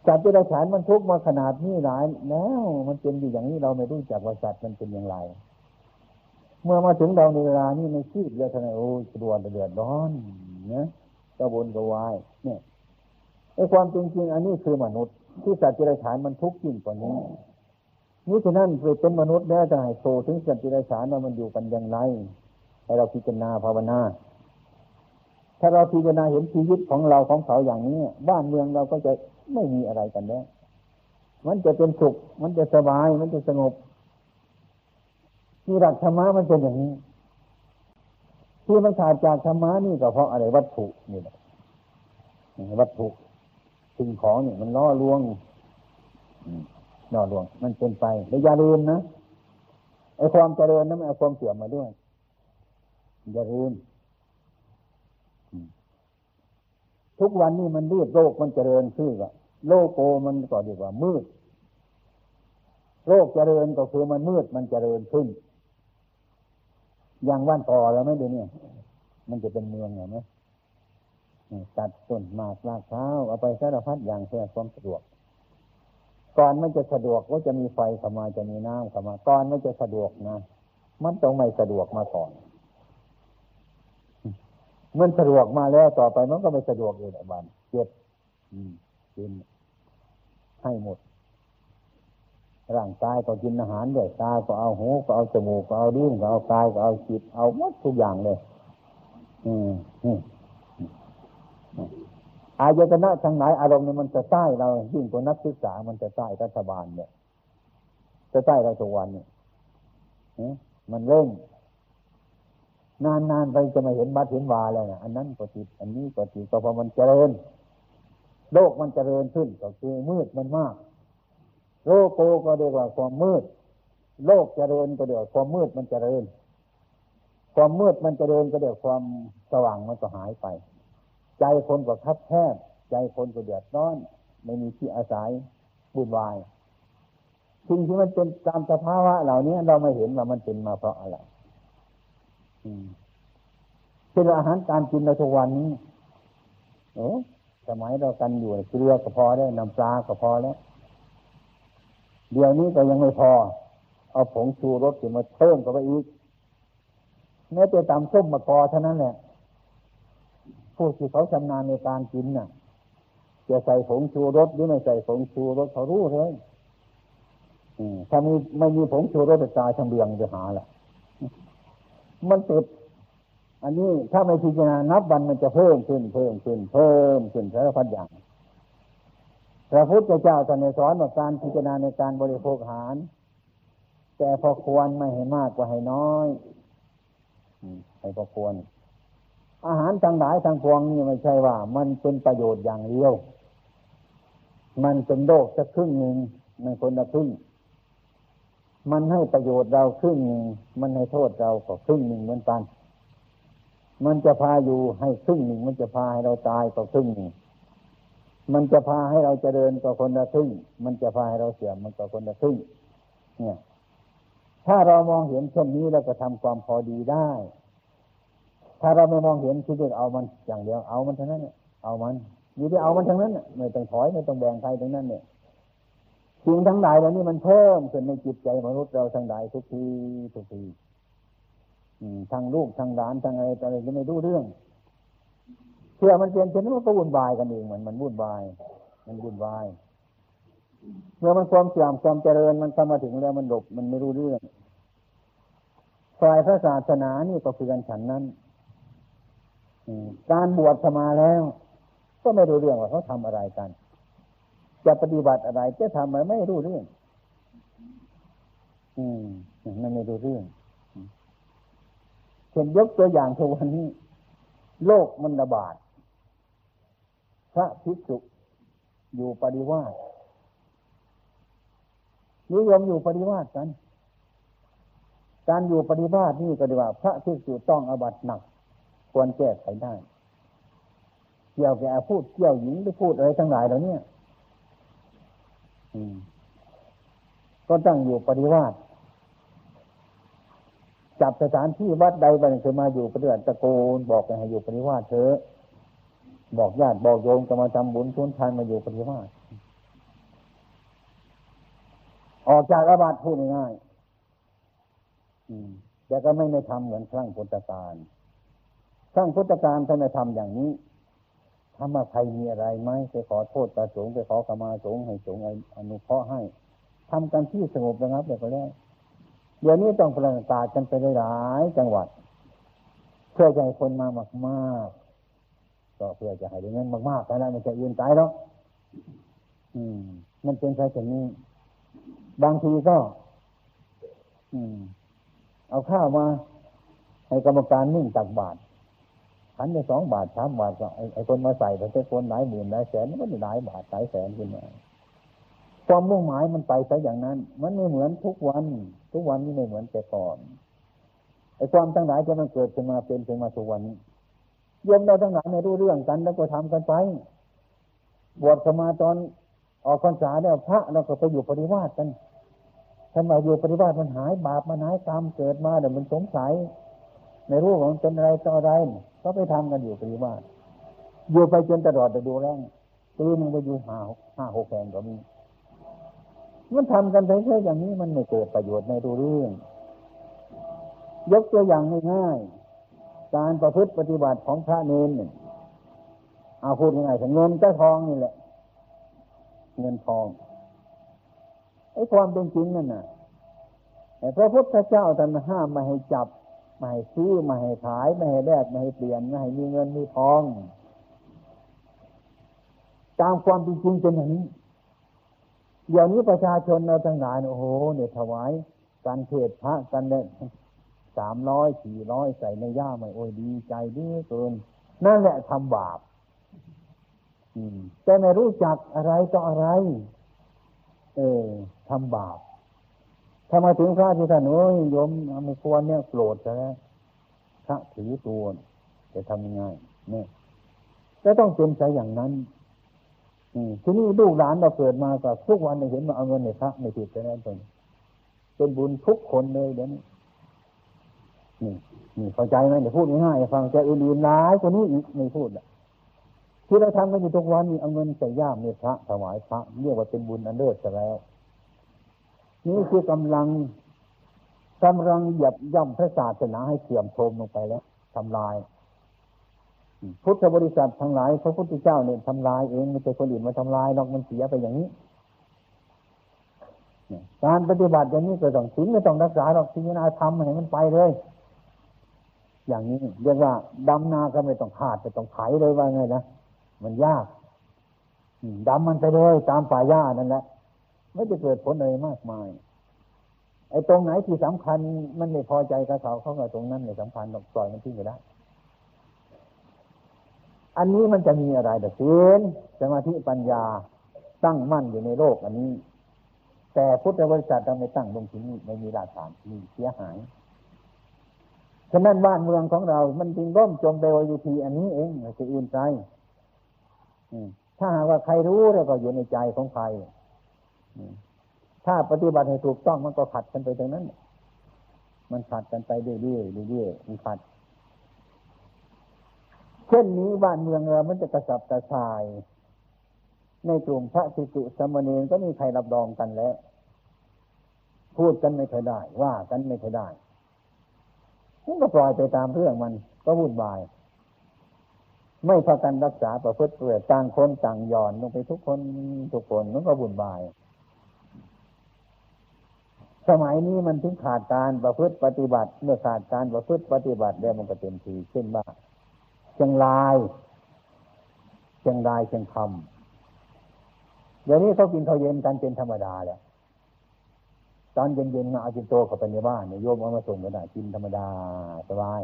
จัตว์ที่เราฉานมันทุกมาขนาดนี้หลายแล้วมันเป็นอยู่อย่างนี้เราไม่รู้จักว่าสัตว์มันเป็นอย่างไร เมื่อมาถึงเราในเวลานี้ในชีพเรือทนายโอ้สะดวนเดือดร้อนนะกระวนกระวายเนี่ยไอ้ความจริงจริงอันนี้คือมนุษย์ ที่สัตว์ที่เราฉานมันทุกข์ยิ่งกว่านี้นี่ฉะนั้นเป็นมนุษย์แล้วจะให้โตถึงสัตว์ที่เราฉานว่ามันอยู่กันอย่างไรให้เราพิจารณาภาวนาถ้าเราพิจารณาเห็นชีวิตของเราของเขาอย่างนี้บ้านเมืองเราก็จะไม่มีอะไรกันแล้วมันจะเป็นสุข มันจะสบาย มันจะสงบ ที่หลักธรรมะมันเป็นอย่างนี้ ที่มันขาดจากธรรมะนี่ก็เพราะอะไรวัตถุนี่แหละวัตถุสิ่งของเนี่ยมันล่อลวงล่อลวง มันเป็นไปแล้วอย่าลืมนะไอ้ความเจริญนั้นมันเอาความเสื่อมมาด้วย อย่าลืมทุกวันนี้มันมืดโลกมันเจริญขึ้นอะโลโกมันก็ดีกว่ามืด โลกเจริญก็คือมันมืดมันเจริญขึ้น อย่างว่านต่อแล้วไหมเดี๋ยวนี้มันจะเป็นเมืองเหรอไหมตัดต้นมากลากเท้าเอาไปสารพัดอย่างเพื่อความสะดวก ก่อนมันจะสะดวกก็จะมีไฟเข้ามาจะมีน้ำเข้ามาก่อนมันจะสะดวกนะมันต้องไม่สะดวกมาก่อนมันสะดวกมาแล้วต่อไปมันก็ไม่สะดวกเลยบ้านเจ็บกินให้หมด ร่างกายก็กินอาหารด้วยตาก็เอาหูก็เอาจมูกก็เอาดิ้นก็เอากายก็เอาจิตเอาหมดทุกอย่างเลย อืมอายตนะทางไหนอารมณ์เนี่ยมันจะใต้เรายิ่งกว่านักศึกษามันจะใต้รัฐบาลเนี่ยจะใต้เราทุกวันเนี่ยมันเร่งนานๆไปจะมาเห็นบัดเห็นวาแล้วนะอันนั้นก็ติดอันนี้ก็ติดก็เพราะมันเจริญโลกมันเจริญขึ้นก็คือมืดมันมาก โลกโกก็เรียกว่าความมืด โลกเจริญก็เรียกความมืดมันเจริญ ความมืดมันเจริญก็เรียกความสว่างมันก็หายไป ใจคนก็คับแคบใจคนก็เดือดร้อน ไม่มีที่อาศัยบุญวายสิ่งที่มันเป็นตามสภาวะเหล่านี้เราไม่เห็นว่ามันเป็นมาเพราะอะไรเป็นอาหารการกินในทุกวันนี้โอ้สมัยเรากันอยู่เกลือก็พอได้น้ำปลาก็พอแล้ว เดี๋ยวนี้ก็ยังไม่พอ เอาผงชูรสมาเพิ่มเข้าไปอีกแม้แต่ตำส้มมะกอเท่านั้นแหละผู้ที่เขาชำนาญในการกินน่ะ จะใส่ผงชูรสหรือไม่ใส่ผงชูรสเขารู้เลยถ้ามีไม่มีผงชูรสจะตายทั้งเบียงจะหาแหละมันติดอันนี้ถ้าไม่พิจารณานับวันมันจะเพิ่มขึ้นเพิ่มขึ้นเพิ่มขึ้นสารพัดอย่าง พระพุทธเจ้าท่านสอนว่าการพิจารณาในการบริโภคอาหาร แต่พอควรไม่ให้มากกว่าให้น้อยให้พอควร อาหารทั้งหลายทั้งพวงนี่ไม่ใช่ว่า มันเป็นประโยชน์อย่างเดียว มันเป็นโลกสักครึ่งหนึ่งในคนละครึ่ง มันให้ประโยชน์เราครึ่งหนึ่งมันให้โทษเราก็ครึ่งหนึ่งเหมือนกัน มันจะพาอยู่ให้ครึ่งหนึ่งมันจะพาให้เราตายก็ครึ่งหนึ่ง มันจะพาให้เราเจริญก็คนละครึ่ง มันจะพาให้เราเสื่อมมันก็คนละครึ่ง เนี่ย ถ้าเรามองเห็นเช่นนี้เราก็ทำความพอดีได้ ถ้าเราไม่มองเห็นคิดว่าเอามันอย่างเดียวเอามันทั้งนั้นเนี่ยเอามันอยู่ที่เอามันทั้งนั้นไม่ต้องถอยไม่ต้องแบ่งใครทั้งนั้นเนี่ยสิ่งทั้งหลายเหล่านี้มันเพิ่มขึ้นในจิตใจมนุษย์เราทั้งหลายทุกทีทุกทีทางลูกทางหลานทางอะไรอะไรก็ไม่รู้เรื่อง เชื่อมันเปลี่ยนเช่นนั้นมันก็วุ่นวายกันเองเหมือนมันวุ่นวาย มันวุ่นวายเมื่อมันความเสื่อมความเจริญมันเข้ามาถึงแล้วมันหลบมันไม่รู้เรื่องฝ่ายพระศาสนานี่ก็คือกันฉันนั้นการบวชสมาแล้ว ก็ไม่รู้เรื่องว่าเขาทำอะไรกัน จะปฏิบัติอะไรจะทำอะไรไม่รู้เรื่อง อืมมันไม่รู้เรื่องเช่นยกตัวอย่างทุกวันนี้โลกมันระบาด พระภิกษุอยู่ปฏิวาสนิยมอยู่ปฏิวาสกัน การอยู่ปฏิวาสนี่ก็ดีว่า พระภิกษุต้องอบัตหนัก ควรแก้ไขได้ เกี่ยวกับพูดเกี่ยวหญิงหรือพูดอะไรทั้งหลายเหล่านี้ก็ตั้งอยู่ปฏิวาสจับสถานที่วัดใดไปเคยมาอยู่ปฏิบัติตะโกนบอกกันให้อยู่ปฏิวาสเถอะ บอกญาติบอกโยมจะมาทำบุญทุนทานมาอยู่ปฏิวาสออกจากอาบัติพูดง่ายๆแต่ก็ไม่ได้ทำเหมือนครั้งพุทธกาลครั้งพุทธกาลท่านไม่ทำอย่างนี้ถ้ามาใครมีอะไรไหมไปขอโทษตาสงไปขอขมาสงให้สงอนุเคราะห์ให้ทำกันที่สงบนะครับเดี๋ยวก็แล้วเดี๋ยวนี้ต้องประกาศกันไปหลายจังหวัด เพื่อให้คนมามากๆ ก็เพื่อจะให้ได้เงินมากๆแต่ละไม่ใช่ยืนตายหรอกอืม มันเป็นแค่นี้ บางทีก็ อืม เอาข้าวมาให้กรรมการนึ่งตักบาตรขันไปสองบาทสามบาทก็ไอ้คนมาใส่แต่คนหลายหมื่นหลายแสนมันก็หลายบาทหลายแสนขึ้นมาความมุ่งหมายมันไปซะอย่างนั้น มันไม่เหมือนทุกวัน ทุกวันนี้ไม่เหมือนแต่ก่อนไอ้ความทั้งหลายจะมันเกิดขึ้นมาเป็นขึ้นมาทุกวันนี้ ยมเราทั้งหลายไม่รู้เรื่องกันแล้วก็ทำกันไปบวชสมาตอนออกพรรษาแล้วพระเราก็ไปอยู่ปริวาสกันท่านมาอยู่ปริวาสมันหายบาปมันหายกรรมเกิดมาเดี๋ยวมันสงสัย ในรูปของเป็นอะไรต่ออะไรก็ไปทำกันอยู่ปริวาสอยู่ไปจนตลอดแต่ดูแรงตีมึงไปอยู่ห้าห้าหกแห่งก็มีมันทำกันไปแค่อย่างนี้มันไม่เกิดประโยชน์ในดูเรื่อง ยกตัวอย่างง่ายๆ การประพฤติปฏิบัติของพระเนนเนี่ยเอาพูดง่ายๆเงินเจ้าทองนี่แหละ เงินทองไอ้ความเป็นจริงนั่นน่ะแต่พระพุทธเจ้าท่านห้ามมาให้จับไม่ให้ซื้อไม่ให้ขายไม่ให้แลกไม่ให้เปลี่ยนไม่ให้มีเงินมีทอง ตามความจริงเป็นอย่างนี้เดี๋ยวนี้ประชาชนเราทั้งหลายโอ้โหเนี่ยถวายการเทศพระกันเนี่ย สามร้อยสี่ร้อยใส่ในย่าไม่โอ้ยดีใจดีเกินนั่นแหละทำบาปแต่ไม่รู้จักอะไรต่ออะไร เออทำบาปถ้ามาถึงพระที่ท่านโอ้ยโยมไม่ควรเนี่ยโกรธใช่ไหมพระถือตัวจะทำยังไงเนี่ยก็ต้องเป็นใจอย่างนั้นทีนี้ลูกหลานเราเกิดมากับทุกวันเห็นมาเอาเงินในพระในผิดแต่นั้นเป็นเป็นบุญทุกคนเลยเดี๋ยวนี้ นี่นี่เข้าใจไหมเดี๋ยวพูดง่ายๆฟังแต่อื่นๆหลายคนนี้อีกไม่พูดอะที่เราทำกันอยู่ทุกวันนี้เอาเงินใส่ย่ามในพระถวายพระเรียกว่าเป็นบุญอันเลิศแล้ว นี่คือกำลังกำลังหยับย่ำพระศาสนาให้เสื่อมโทรมลงไปแล้วทำลาย พุทธบริษัททั้งหลายพระพุทธเจ้าเนี่ยทำลายเองไม่ใช่คนอื่นมาทำลายนอกมันเสียไปอย่างนี้การปฏิบัติอย่างนี้ก็ต้องศีลไม่ต้องรักษาหรอกพิจารณาทำให้มันไปเลย อย่างนี้เรียกว่าดำนาก็ไม่ต้องขาดไม่ต้องไถเลยว่าไงนะมันยากดำมันไปเลยตามป่าหญ้านั่นแหละไม่จะเกิดผลอะไรมากมาย ไอ้ตรงไหนที่สำคัญ มันไม่พอใจกับเขาเขาก็ตรงนั้นไม่สำคัญต้องปล่อยมันทิ้งไปได้อันนี้มันจะมีอะไรแต่ศีลสมาธิปัญญาตั้งมั่นอยู่ในโลกอันนี้ แต่พุทธบริษัทเราไม่ตั้งลงที่นี่ไม่มีรากฐานมีเสียหาย ฉะนั้นบ้านเมืองของเรา มันจึงร่มจมไปโดยวิธีอันนี้เองไม่ใช่อื่นใจถ้าหากว่าใครรู้แล้วก็อยู่ในใจของใครถ้าปฏิบัติให้ถูกต้องมันก็ขัดกันไปตรงนั้น มันขัดกันไปเรื่อยๆเรื่อยๆมันขัด เช่นนี้บ้านเมืองเรา มันจะกระสับกระส่าย ในกลุ่มพระสิจุสมณีก็มีใครรับรองกันแล้ว พูดกันไม่เคยได้ ว่ากันไม่เคยได้ มันก็ปล่อยไปตามเรื่องมันก็วุ่นวาย ไม่พากันรักษาประพฤติเปลือต่างคนต่างย่อนลงไปทุกคนทุกคนมันก็วุ่นวาย สมัยนี้มันถึงขาดการประพฤติปฏิบัติ เมื่อขาดการประพฤติปฏิบัติแล้วมันก็เต็มทีเช่นว่าเชียงรายเชียงรายเชียงคำเดี๋ยวนี้เขากินข้าวเย็นกันเป็นธรรมดาแล้ว ตอนเย็นๆมาเอาจินโตเข้าไปในบ้านเนี่ยโยมเอามาส่งไม่ได้กินธรรมดาสบาย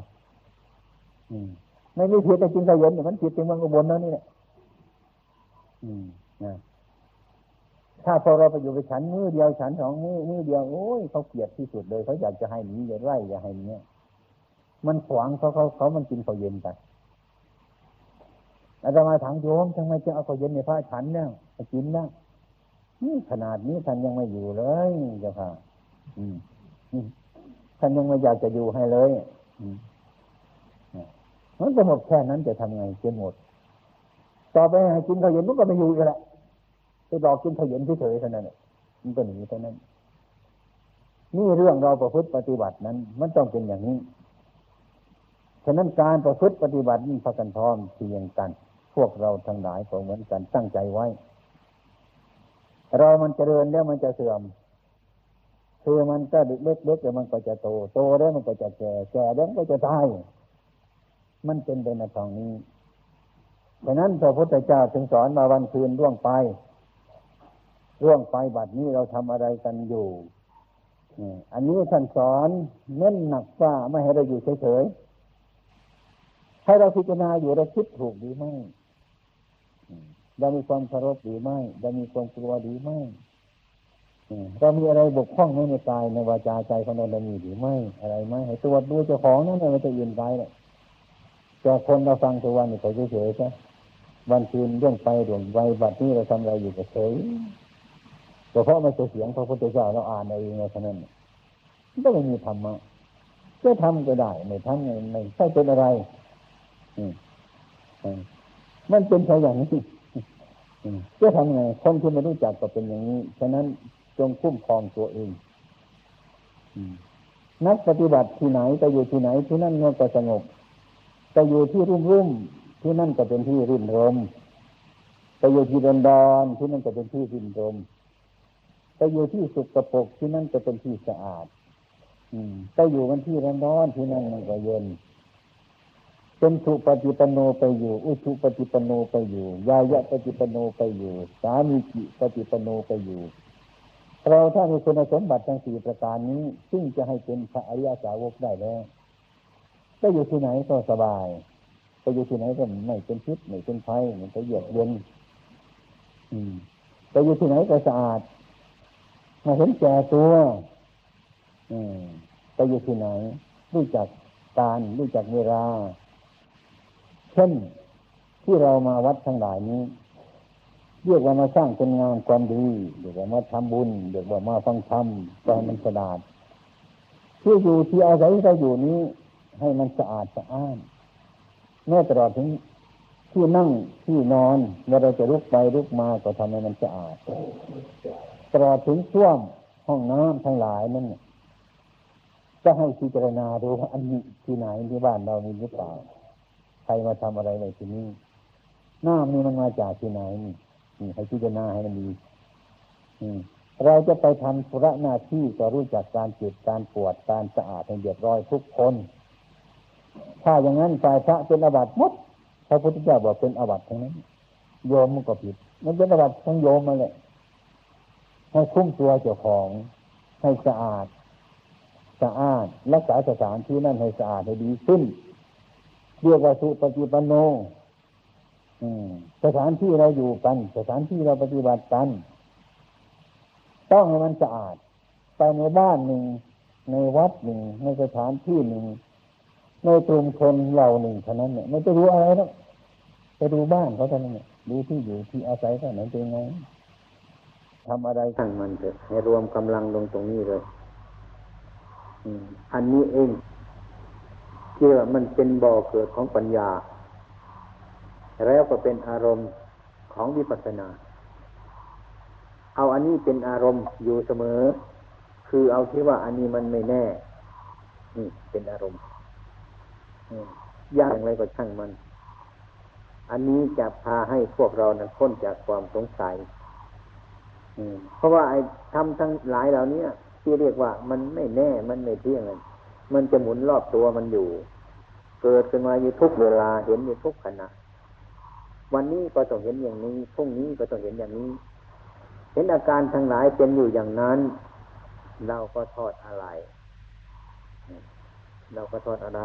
อืมไม่มีผิดแต่กินข้าวเย็นเนี่ยมันผิดจริงมันก็บนนั่นนี่แหละอืมนะถ้าพอเราไปอยู่ไปฉันมือเดียวฉันสองมือมือเดียวโอ้ยเขาเกลียดที่สุดเลยเขาอยากจะให้หนีอย่าไล่อย่าให้เนี้ยมันขวางเขาเขาเขามันกินข้าวเย็นไปอาจารย์มาถามโยมทำไมจะเอาข้าวเย็นในพระฉันเนี่ยกินนะนี่ ขนาดนี้ท่านยังไม่อยู่เลยเจ้าค่ะท่านยังไม่อยากจะอยู่ให้เลยมันจะหมดแค่นั้นจะทำไงจะหมด ต่อไปกินข้าวเย็นมันก็ไม่อยู่อีกแล้วไปบอกกินข้าวเย็นเฉยๆเท่านั้นมันก็หนีเท่านั้น นี่เรื่องเราประพฤติปฏิบัตินั้น มันต้องเป็นอย่างนี้ฉะนั้นการประพฤติปฏิบัตินี่พากันพร้อมเพียงกัน พวกเราทั้งหลายก็เหมือนกันตั้งใจไว้ เรามันเจริญแล้วมันจะเสื่อม คือมันก็เล็กๆแล้วมันก็จะโต โตแล้วมันก็จะแก่ แก่แล้วมันก็จะตาย มันเป็นไปในทางนี้ฉะนั้นพระพุทธเจ้าถึงสอนมาวันคืนร่วงไป ร่วงไปบัดนี้เราทำอะไรกันอยู่ อันนี้ท่านสอนเน้นหนักว่าไม่ให้เราอยู่เฉยๆ ให้เราพิจารณาอยู่เราคิดถูกหรือไม่ เรามีความเคารพหรือไม่เรามีความกลัวหรือไม่เรามีอะไรบกพร่องไม่ในกายในวาจาใจของเราเรามีหรือไม่อะไรไหมให้ตรวจดูเจ้าของนั่นเองมันจะยืนไปเลยแต่คนเราฟังทุกวันนี่เขาเฉยๆใช่วันคืนเรื่องไปด่วนไวบัดนี้เราทำอะไรอยู่ก็เฉยแต่เพราะมันเสียงพระพุทธเจ้าเราอ่านเองในเท่านั้นก็ไม่มีธรรมะจะทำก็ได้ไม่ทำไงไม่ใช่เป็นอะไร อืมมันเป็นไปอย่างนี้ จะทำไงคนที่ไม่รู้จักก็เป็นอย่างนี้ ฉะนั้นจงคุ้มครองตัวเองนักปฏิบัติที่ไหนไปอยู่ที่ไหนที่นั่นเงียก็สงบไปอยู่ที่รุ่มรุ่มที่นั่นก็เป็นที่รื่นรมไปอยู่ที่ดอนดอนที่นั่นก็เป็นที่รื่นรมไปอยู่ที่สุกปกที่นั่นก็เป็นที่สะอาด อืมไปอยู่กันที่ร้อนร้อนที่นั่นมันก็เย็น เป็นสุปฏิปโนไปอยู่ อุชุปฏิปโนไปอยู่ ยายะปฏิปโนไปอยู่ สามีจิปฏิปโนไปอยู่ เราถ้ามีคุณสมบัติทั้งสี่ประการนี้ ซึ่งจะให้เป็นพระอริยสาวกได้แล้วก็อยู่ที่ไหนก็สบายไปอยู่ที่ไหนก็ไม่เป็นพิษไม่เป็นไฟไม่ไปเหยียดเย็นไปอยู่ที่ไหนก็สะอาดมาเห็นแก่ตัวไปอยู่ที่ไหน รู้จักการรู้จักเวลา เช่นที่เรามาวัดทั้งหลายนี้เรียกว่ามาสร้างเป็นงานความดีเรียกว่ามาทำบุญเรียกว่ามาฟังธรรมก็ให้มันสะอาดที่อยู่ที่อาศัยที่เราอยู่นี้ ให้มันสะอาดสะอ้านแม้ตลอดถึงที่นั่งที่นอนเมื่อเราจะลุกไปลุกมาก็ทำให้มันสะอาดตลอดถึงช่วงห้องน้ำทั้งหลายนั่นจะให้พิจารณาดูว่าอันนี้ที่ไหนที่บ้านเรามีหรือเปล่า ใครมาทำอะไรในที่นี้น้ำนี่มันมาจากที่ไหนนี่ให้พิจารณาให้มันดีเราจะไปทำธุระหน้าที่ก็รู้จักการจ็บการปวดการสะอาดให้เรียบร้อยทุกคน ถ้าอย่างนั้นฝ่ายพระเป็นอบัติมดพระพุทธเจ้าบอกเป็นอบัติทั้งนั้น โยมมันก็ผิด มันเป็นอบัติทั้งโยมมาเลยให้คุ้มตัวเจ้าของ ให้สะอาด สะอาดรักษาสถานที่นั่นให้สะอาดให้ดีขึ้น เรียกว่าสุปฏิปันโนสถานที่เราอยู่กัน สถานที่เราปฏิบัติกัน ต้องให้มันสะอาด ไปในบ้านหนึ่ง ในวัดหนึ่ง ในสถานที่หนึ่ง ในกลุ่มคนเราหนึ่งเท่านั้นเนี่ยไม่จะรู้อะไรหรอกไปดูบ้านเขาเท่านั้นเนี่ยดูที่อยู่ที่อาศัยเท่านั้นเป็นไงทำอะไรทั้งมันเถอะให้รวมกำลังลงตรงนี้เลยอันนี้เอง ที่ว่ามันเป็นบ่อเกิดของปัญญา แล้วก็เป็นอารมณ์ของวิปัสสนา เอาอันนี้เป็นอารมณ์อยู่เสมอ คือเอาที่ว่าอันนี้มันไม่แน่ นี่เป็นอารมณ์อย่างไรก็ช่างมัน อันนี้จะพาให้พวกเรานั้นพ้นจากความสงสัยเพราะว่าไอ้ทำทั้งหลายเหล่านี้ที่เรียกว่ามันไม่แน่ มันไม่เที่ยงมันจะหมุนรอบตัวมันอยู่ เกิดขึ้นมาอยู่ทุกเวลาเห็นอยู่ทุกขณะวันนี้ก็ต้องเห็นอย่างนี้พรุ่งนี้ก็ต้องเห็นอย่างนี้ เห็นอาการทั้งหลายเป็นอยู่อย่างนั้น เราก็ทอดอะไร เราก็ทอดอะไร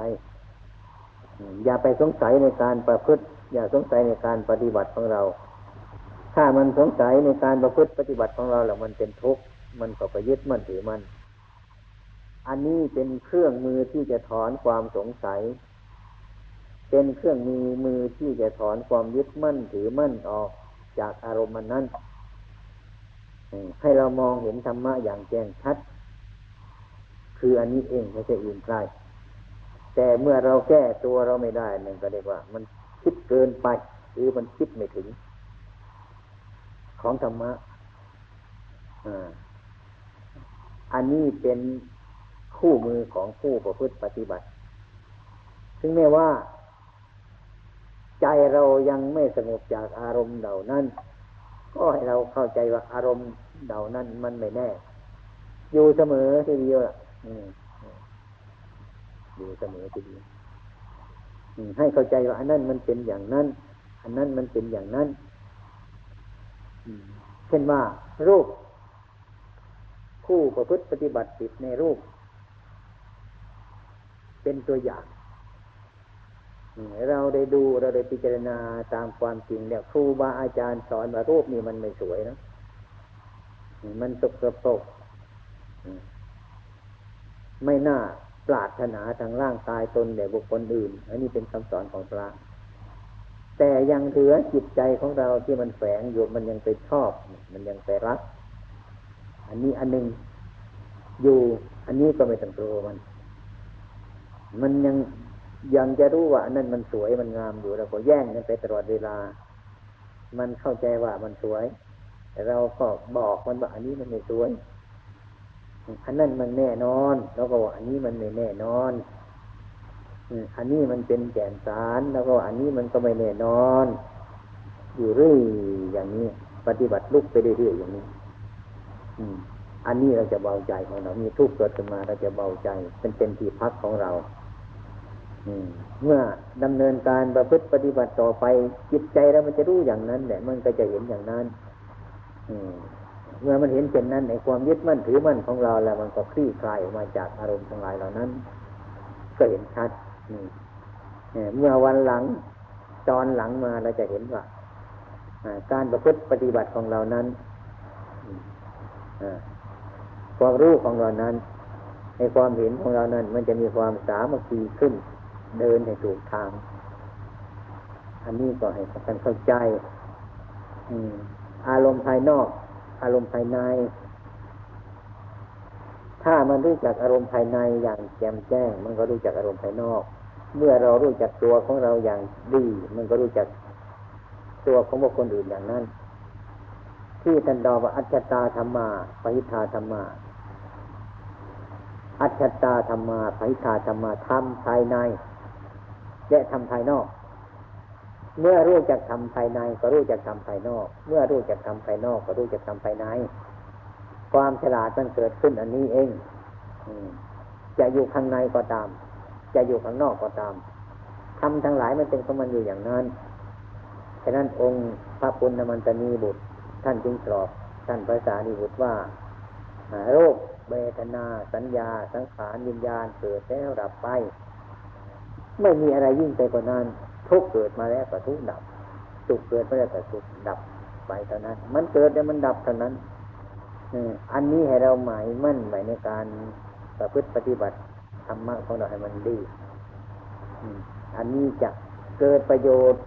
อย่าไปสงสัยในการประพฤติ อย่าสงสัยในการปฏิบัติของเรา ถ้ามันสงสัยในการประพฤติปฏิบัติของเราแล้วมันเป็นทุกข์มันก็ไปยึดมั่นถือมัน อันนี้เป็นเครื่องมือที่จะถอนความสงสัย เป็นเครื่องมือมือที่จะถอนความยึดมั่นถือมั่นออกจากอารมณ์มันนั้นให้เรามองเห็นธรรมะอย่างแจ้งชัด คืออันนี้เองไม่ใช่อื่นไกลแต่เมื่อเราแก้ตัวเราไม่ได้นั่นก็เรียกว่า มันคิดเกินไป หรือมันคิดไม่ถึง ของธรรมะอันนี้เป็นคู่มือของผู้ประพฤติปฏิบัติ ซึ่งแม้ว่า ใจเรายังไม่สงบจากอารมณ์เหล่านั้น ก็ให้เราเข้าใจว่าอารมณ์เหล่านั้นมันไม่แน่ อยู่เสมอทีเดียวอยู่เสมอทีเดียวให้เข้าใจว่าอันนั้นมันเป็นอย่างนั้น อันนั้นมันเป็นอย่างนั้นเช่นว่ารูปผู้ประพฤติปฏิบัติติดในรูป เป็นตัวอย่าง เราได้ดูเราได้พิจารณาตามความจริงแล้วครูบาอาจารย์สอนว่ารูปนี้มันไม่สวยนะมันสกปรกไม่น่าปรารถนาทางร่างกายตนแด่บุคคลอื่น อันนี้เป็นคำสอนของพระ แต่ยังเหลือจิตใจของเราที่มันแฝงอยู่มันยังไปชอบ มันยังไปรัก อันนี้อันหนึ่งอยู่ อันนี้ก็ไม่ต้องกลัวมัน มันยัง ยังจะรู้ว่าอันนั้นมันสวยมันงามอยู่เราก็แย่งกันไปตลอดเวลา มันเข้าใจว่ามันสวย แต่เราก็บอกมันว่าอันนี้มันไม่สวยอันนั้นมันแน่นอนแล้วก็ว่าอันนี้มันไม่แน่นอนอันนี้มันเป็นแก่นสารแล้วก็อันนี้มันก็ไม่แน่นอน อยู่เรื่อยอย่างนี้ ปฏิบัติลุกไปเรื่อยๆอย่างนี้อันนี้เราจะเบาใจของเรา มีทุกข์เกิดขึ้นมาเราจะเบาใจเป็นเป็นที่พักของเรา เมื่อดำเนินการประพฤติปฏิบัติต่อไป จิตใจเรามันจะรู้อย่างนั้นแหละมันก็จะเห็นอย่างนั้นเมื่อมันเห็นเช่นนั้นในความยึดมั่นถือมั่นของเราแล้วมันก็คลี่คลายออกมาจากอารมณ์ทั้งหลายเหล่านั้น ก็เห็นชัดเมื่อวันหลังตอนหลังมาเราจะเห็นว่าการประพฤติปฏิบัติของเรานั้นความรู้ของเรานั้น ในความเห็นของเรานั้น มันจะมีความสามัคคีขึ้น เดินให้ถูกทาง อันนี้ก็ให้กันเข้าใจอารมณ์ภายนอก อารมณ์ภายใน ถ้ามันรู้จักอารมณ์ภายในอย่างแจ่มแจ้ง มันก็รู้จักอารมณ์ภายนอก เมื่อเรารู้จักตัวของเราอย่างดี มันก็รู้จักตัวของบุคคลอื่นอย่างนั้น ที่ท่านดอว่าอัจฉตาธรรมาปหิทาธรรมาอัจฉตาธรรมาปหิทาธรรมาทำภายใน และทำภายนอก เมื่อรู้จักทำภายในก็รู้จักทำภายนอก เมื่อรู้จักทำภายนอกก็รู้จักทำภายใน ความฉลาดมันเกิดขึ้นอันนี้เองจะอยู่ข้างในก็ตาม จะอยู่ข้างนอกก็ตามทำทั้งหลายมันเป็นของมันอยู่อย่างนั้น ฉะนั้นองค์พระปุณณมันตนีบุตร ท่านจึงตอบท่านภาษานิบุตรว่าโรคเบทนาสัญญา สังขารวิญญาณเกิดแล้วดับไป ไม่มีอะไรยิ่งไปกว่านั้น ทุกเกิดมาแล้วก็ทุกดับสุขเกิดมาแล้วก็สุขดับไปเท่านั้น มันเกิดแล้วมันดับเท่านั้นอันนี้ให้เราหมายมั่นไว้ในการประพฤติปฏิบัติธรรมะของเราให้มันดี อันนี้จะเกิดประโยชน์